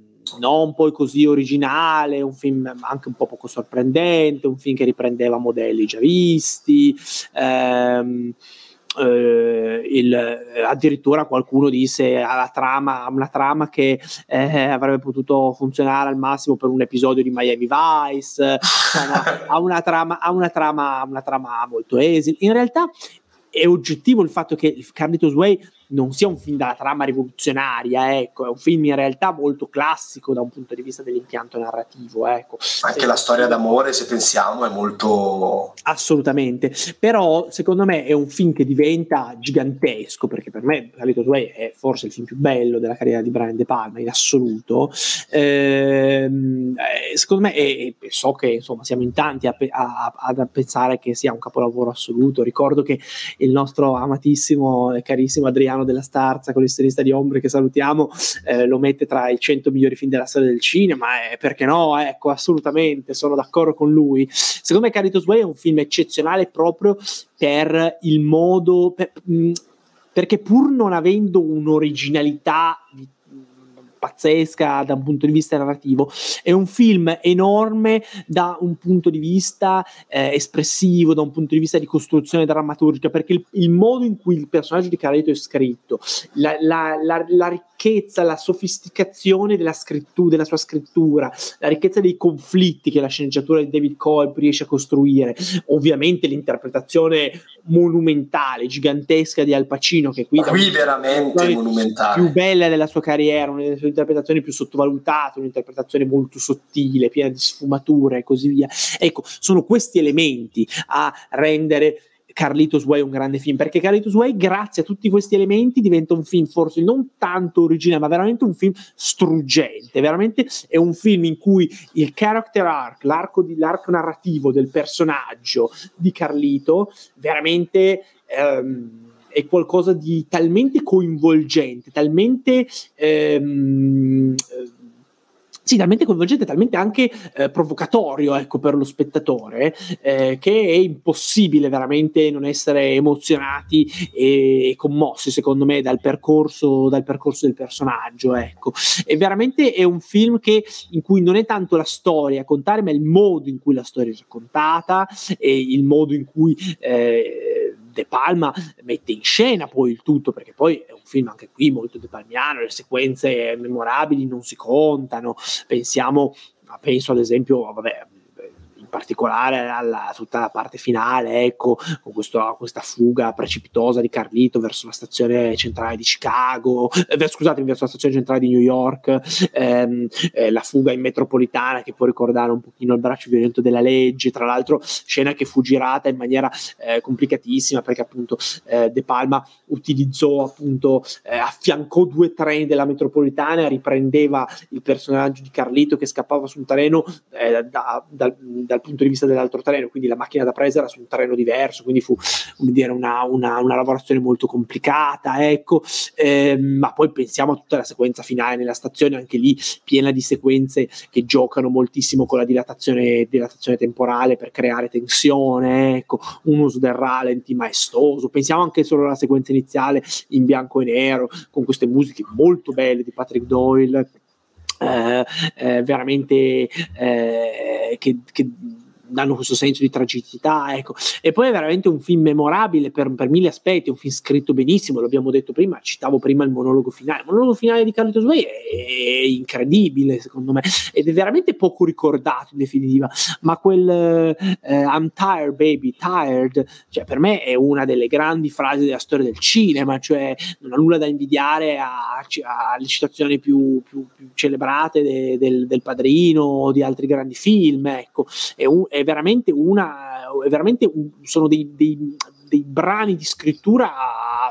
non poi così originale, un film anche un po' poco sorprendente, un film che riprendeva modelli già visti. Ehm, eh, il, addirittura qualcuno disse alla trama, una trama che eh, avrebbe potuto funzionare al massimo per un episodio di Miami Vice, ha, una, trama, ha una, trama, una trama molto esile. In realtà è oggettivo il fatto che Carlitos Way non sia un film dalla trama rivoluzionaria, ecco, è un film in realtà molto classico da un punto di vista dell'impianto narrativo, ecco. Anche se la storia d'amore, se pensiamo, è molto... Assolutamente, però secondo me è un film che diventa gigantesco, perché per me Carlitos Way è forse il film più bello della carriera di Brian De Palma, in assoluto. Ehm, eh, secondo me, e, so che insomma siamo in tanti a, a, a, pensare che sia un capolavoro assoluto, ricordo che il nostro amatissimo e carissimo Adriano Emiliano della Starza, collezionista di ombre che salutiamo, eh, lo mette tra i 100 migliori film della storia del cinema, eh, perché no? Ecco, assolutamente, sono d'accordo con lui. Secondo me Caritos Way è un film eccezionale proprio per il modo... Per, mh, perché pur non avendo un'originalità di pazzesca da un punto di vista narrativo, è un film enorme da un punto di vista eh, espressivo, da un punto di vista di costruzione drammaturgica, perché il, il modo in cui il personaggio di Carletto è scritto, la, la, la, la ricchezza, la sofisticazione della, scrittura, della sua scrittura, la ricchezza dei conflitti che la sceneggiatura di David Colp riesce a costruire, ovviamente l'interpretazione monumentale, gigantesca di Al Pacino, che qui, qui veramente monumentale. più bella della sua carriera, una delle sue interpretazioni più sottovalutate, un'interpretazione molto sottile, piena di sfumature e così via. Ecco, sono questi elementi a rendere Carlitos Way un grande film, perché Carlitos Way, grazie a tutti questi elementi, diventa un film forse non tanto originale, ma veramente un film struggente. Veramente è un film in cui il character arc, l'arco, di, l'arco narrativo del personaggio di Carlito, veramente. Ehm, è qualcosa di talmente coinvolgente, talmente ehm, sì, talmente coinvolgente, talmente anche eh, provocatorio ecco, per lo spettatore, eh, che è impossibile veramente non essere emozionati e, commossi, secondo me, dal percorso, dal percorso del personaggio. Ecco. E veramente è un film che, in cui non è tanto la storia a contare, ma il modo in cui la storia è raccontata e il modo in cui eh, De Palma mette in scena poi il tutto, perché poi è un film anche qui molto De Palmiano, le sequenze memorabili non si contano, pensiamo, penso ad esempio, vabbè, particolare alla tutta la parte finale, ecco, con questo, questa fuga precipitosa di Carlito verso la stazione centrale di Chicago, eh, scusate, verso la stazione centrale di New York, ehm, eh, la fuga in metropolitana che può ricordare un pochino il braccio violento della legge, tra l'altro scena che fu girata in maniera eh, complicatissima perché appunto eh, De Palma utilizzò appunto, eh, affiancò due treni della metropolitana, riprendeva il personaggio di Carlito che scappava su un treno eh, da, da, dal punto di vista dell'altro treno, quindi la macchina da presa era su un terreno diverso, quindi fu dire, una, una, una, lavorazione molto complicata, ecco, eh, ma poi pensiamo a tutta la sequenza finale nella stazione, anche lì piena di sequenze che giocano moltissimo con la dilatazione, dilatazione temporale per creare tensione, ecco, un uso del ralenti maestoso, pensiamo anche solo alla sequenza iniziale in bianco e nero, con queste musiche molto belle di Patrick Doyle, veramente eh, che, che danno questo senso di tragicità, ecco. E poi è veramente un film memorabile per, per mille aspetti, un film scritto benissimo, l'abbiamo detto prima, citavo prima il monologo finale. Il monologo finale di Carlitos Way è, è incredibile, secondo me, ed è veramente poco ricordato in definitiva, ma quel eh, I'm tired baby, tired, cioè per me è una delle grandi frasi della storia del cinema, cioè non ha nulla da invidiare alle citazioni più, più, più celebrate de, del, del Padrino o di altri grandi film, ecco, è un, veramente una, è veramente sono dei, dei, dei brani di scrittura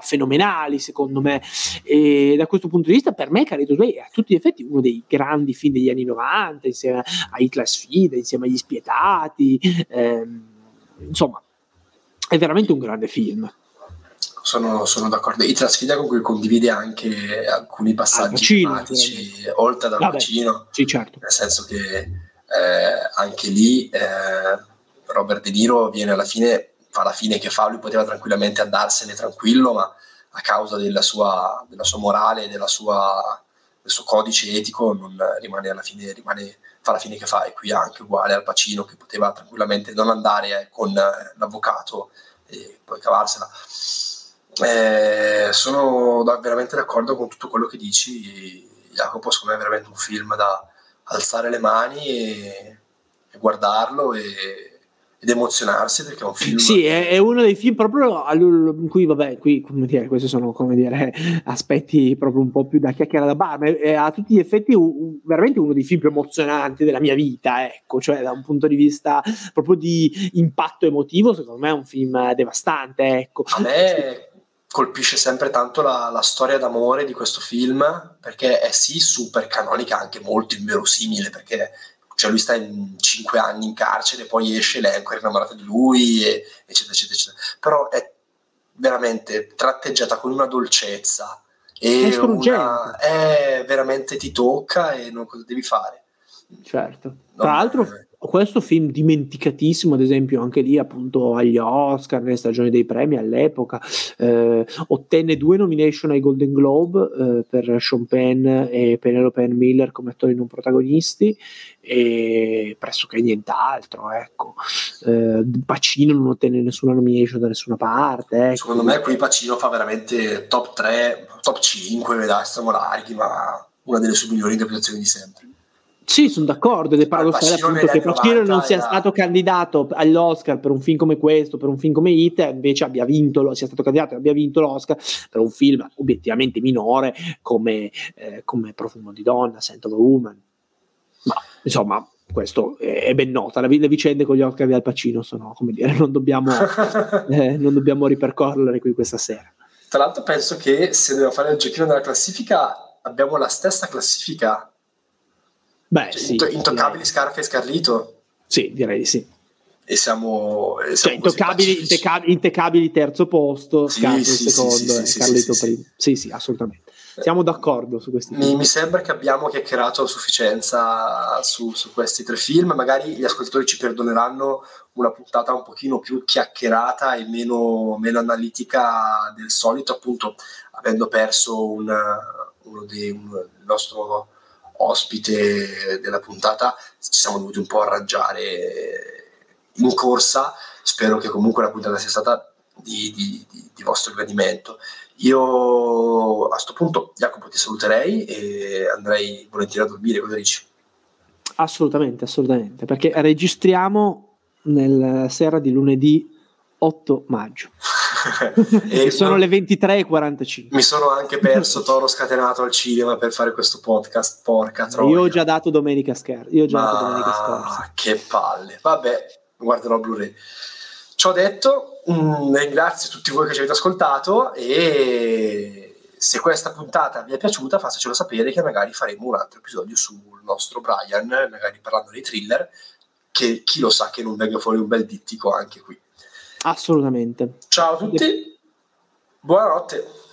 fenomenali secondo me e da questo punto di vista per me Carlitos Way è a tutti gli effetti uno dei grandi film degli anni 90 insieme a Hitler Sfida insieme agli Spietati ehm, insomma è veramente un grande film sono, sono d'accordo. Hitler Sfida con cui condivide anche alcuni passaggi tematici, oltre dal bacino, sì, certo. nel senso che eh, anche lì eh, Robert De Niro viene alla fine, fa la fine che fa, lui poteva tranquillamente andarsene tranquillo, ma a causa della sua, della sua morale, della sua, del suo codice etico, non rimane alla fine, rimane, fa la fine che fa, e qui anche uguale al Pacino che poteva tranquillamente non andare eh, con eh, l'avvocato e poi cavarsela. Eh, sono da, veramente d'accordo con tutto quello che dici, Jacopo, secondo me è veramente un film da, alzare le mani e, e guardarlo e, ed emozionarsi perché è un film. Sì, è, è uno dei film proprio in cui, vabbè, qui come dire, questi sono come dire aspetti proprio un po' più da chiacchiera da bar, ma è, a tutti gli effetti un, veramente uno dei film più emozionanti della mia vita, ecco, cioè da un punto di vista proprio di impatto emotivo, secondo me è un film devastante, ecco. A me colpisce sempre tanto la, la, storia d'amore di questo film perché è sì super canonica, anche molto inverosimile perché cioè lui sta in cinque anni in carcere, poi esce, lei è ancora innamorata di lui, e, eccetera, eccetera, eccetera. Però è veramente tratteggiata con una dolcezza e è, una, è veramente ti tocca e non cosa devi fare. Certo. Tra l'altro, è questo film dimenticatissimo, ad esempio, anche lì appunto agli Oscar, nelle stagioni dei premi all'epoca, eh, ottenne due nomination ai Golden Globe eh, per Sean Penn e Penelope Ann Miller come attori non protagonisti e pressoché nient'altro, ecco. Eh, Pacino non ottenne nessuna nomination da nessuna parte. Ecco. Secondo me qui Pacino fa veramente top 3, top 5, dai, stiamo larghi, ma una delle sue migliori interpretazioni di sempre. Sì, sono d'accordo ed è paradossale appunto che Pacino non sia era... stato candidato all'Oscar per un film come questo, per un film come It, invece abbia vinto, sia stato candidato e abbia vinto l'Oscar per un film obiettivamente minore come, eh, come Profumo di donna, Scent of a Woman. Ma insomma, questo è ben nota. Le, le vicende con gli Oscar di Al Pacino sono, come dire, non dobbiamo, eh, non dobbiamo ripercorrere qui questa sera. Tra l'altro penso che se dobbiamo fare il giochino della classifica abbiamo la stessa classifica Beh, cioè, sì. Intoccabili, direi. Scarface, Carlito? Sì, direi di sì. E siamo, e siamo cioè, intoccabili, intoccabili, intoccabili, terzo posto, sì, Scarface sì, secondo sì, e Carlito primo. Sì, sì, assolutamente. Siamo d'accordo su questi mi, mi, sembra che abbiamo chiacchierato a sufficienza su, su, questi tre film. Magari gli ascoltatori ci perdoneranno una puntata un pochino più chiacchierata e meno, meno analitica del solito, appunto avendo perso un, uno dei, un, il nostro ospite della puntata, ci siamo dovuti un po' arrangiare in corsa. Spero che comunque la puntata sia stata di, di, di, di vostro gradimento. Io a questo punto, Jacopo, ti saluterei e andrei volentieri a dormire. Cosa dici? Assolutamente, assolutamente, perché registriamo nella sera di lunedì 8 maggio. E sono le 23.45. Mi sono anche perso Toro scatenato al cinema per fare questo podcast. Porca troia. Io ho già dato domenica scherza. Io ho già Ma... dato domenica scorsa. Che palle. Vabbè, guarderò Blu-ray. Ciò detto, mh, mm, ringrazio tutti voi che ci avete ascoltato e se questa puntata vi è piaciuta fatecelo sapere che magari faremo un altro episodio sul nostro Brian, magari parlando dei thriller che chi lo sa che non venga fuori un bel dittico anche qui. Assolutamente. Ciao a tutti, buonanotte.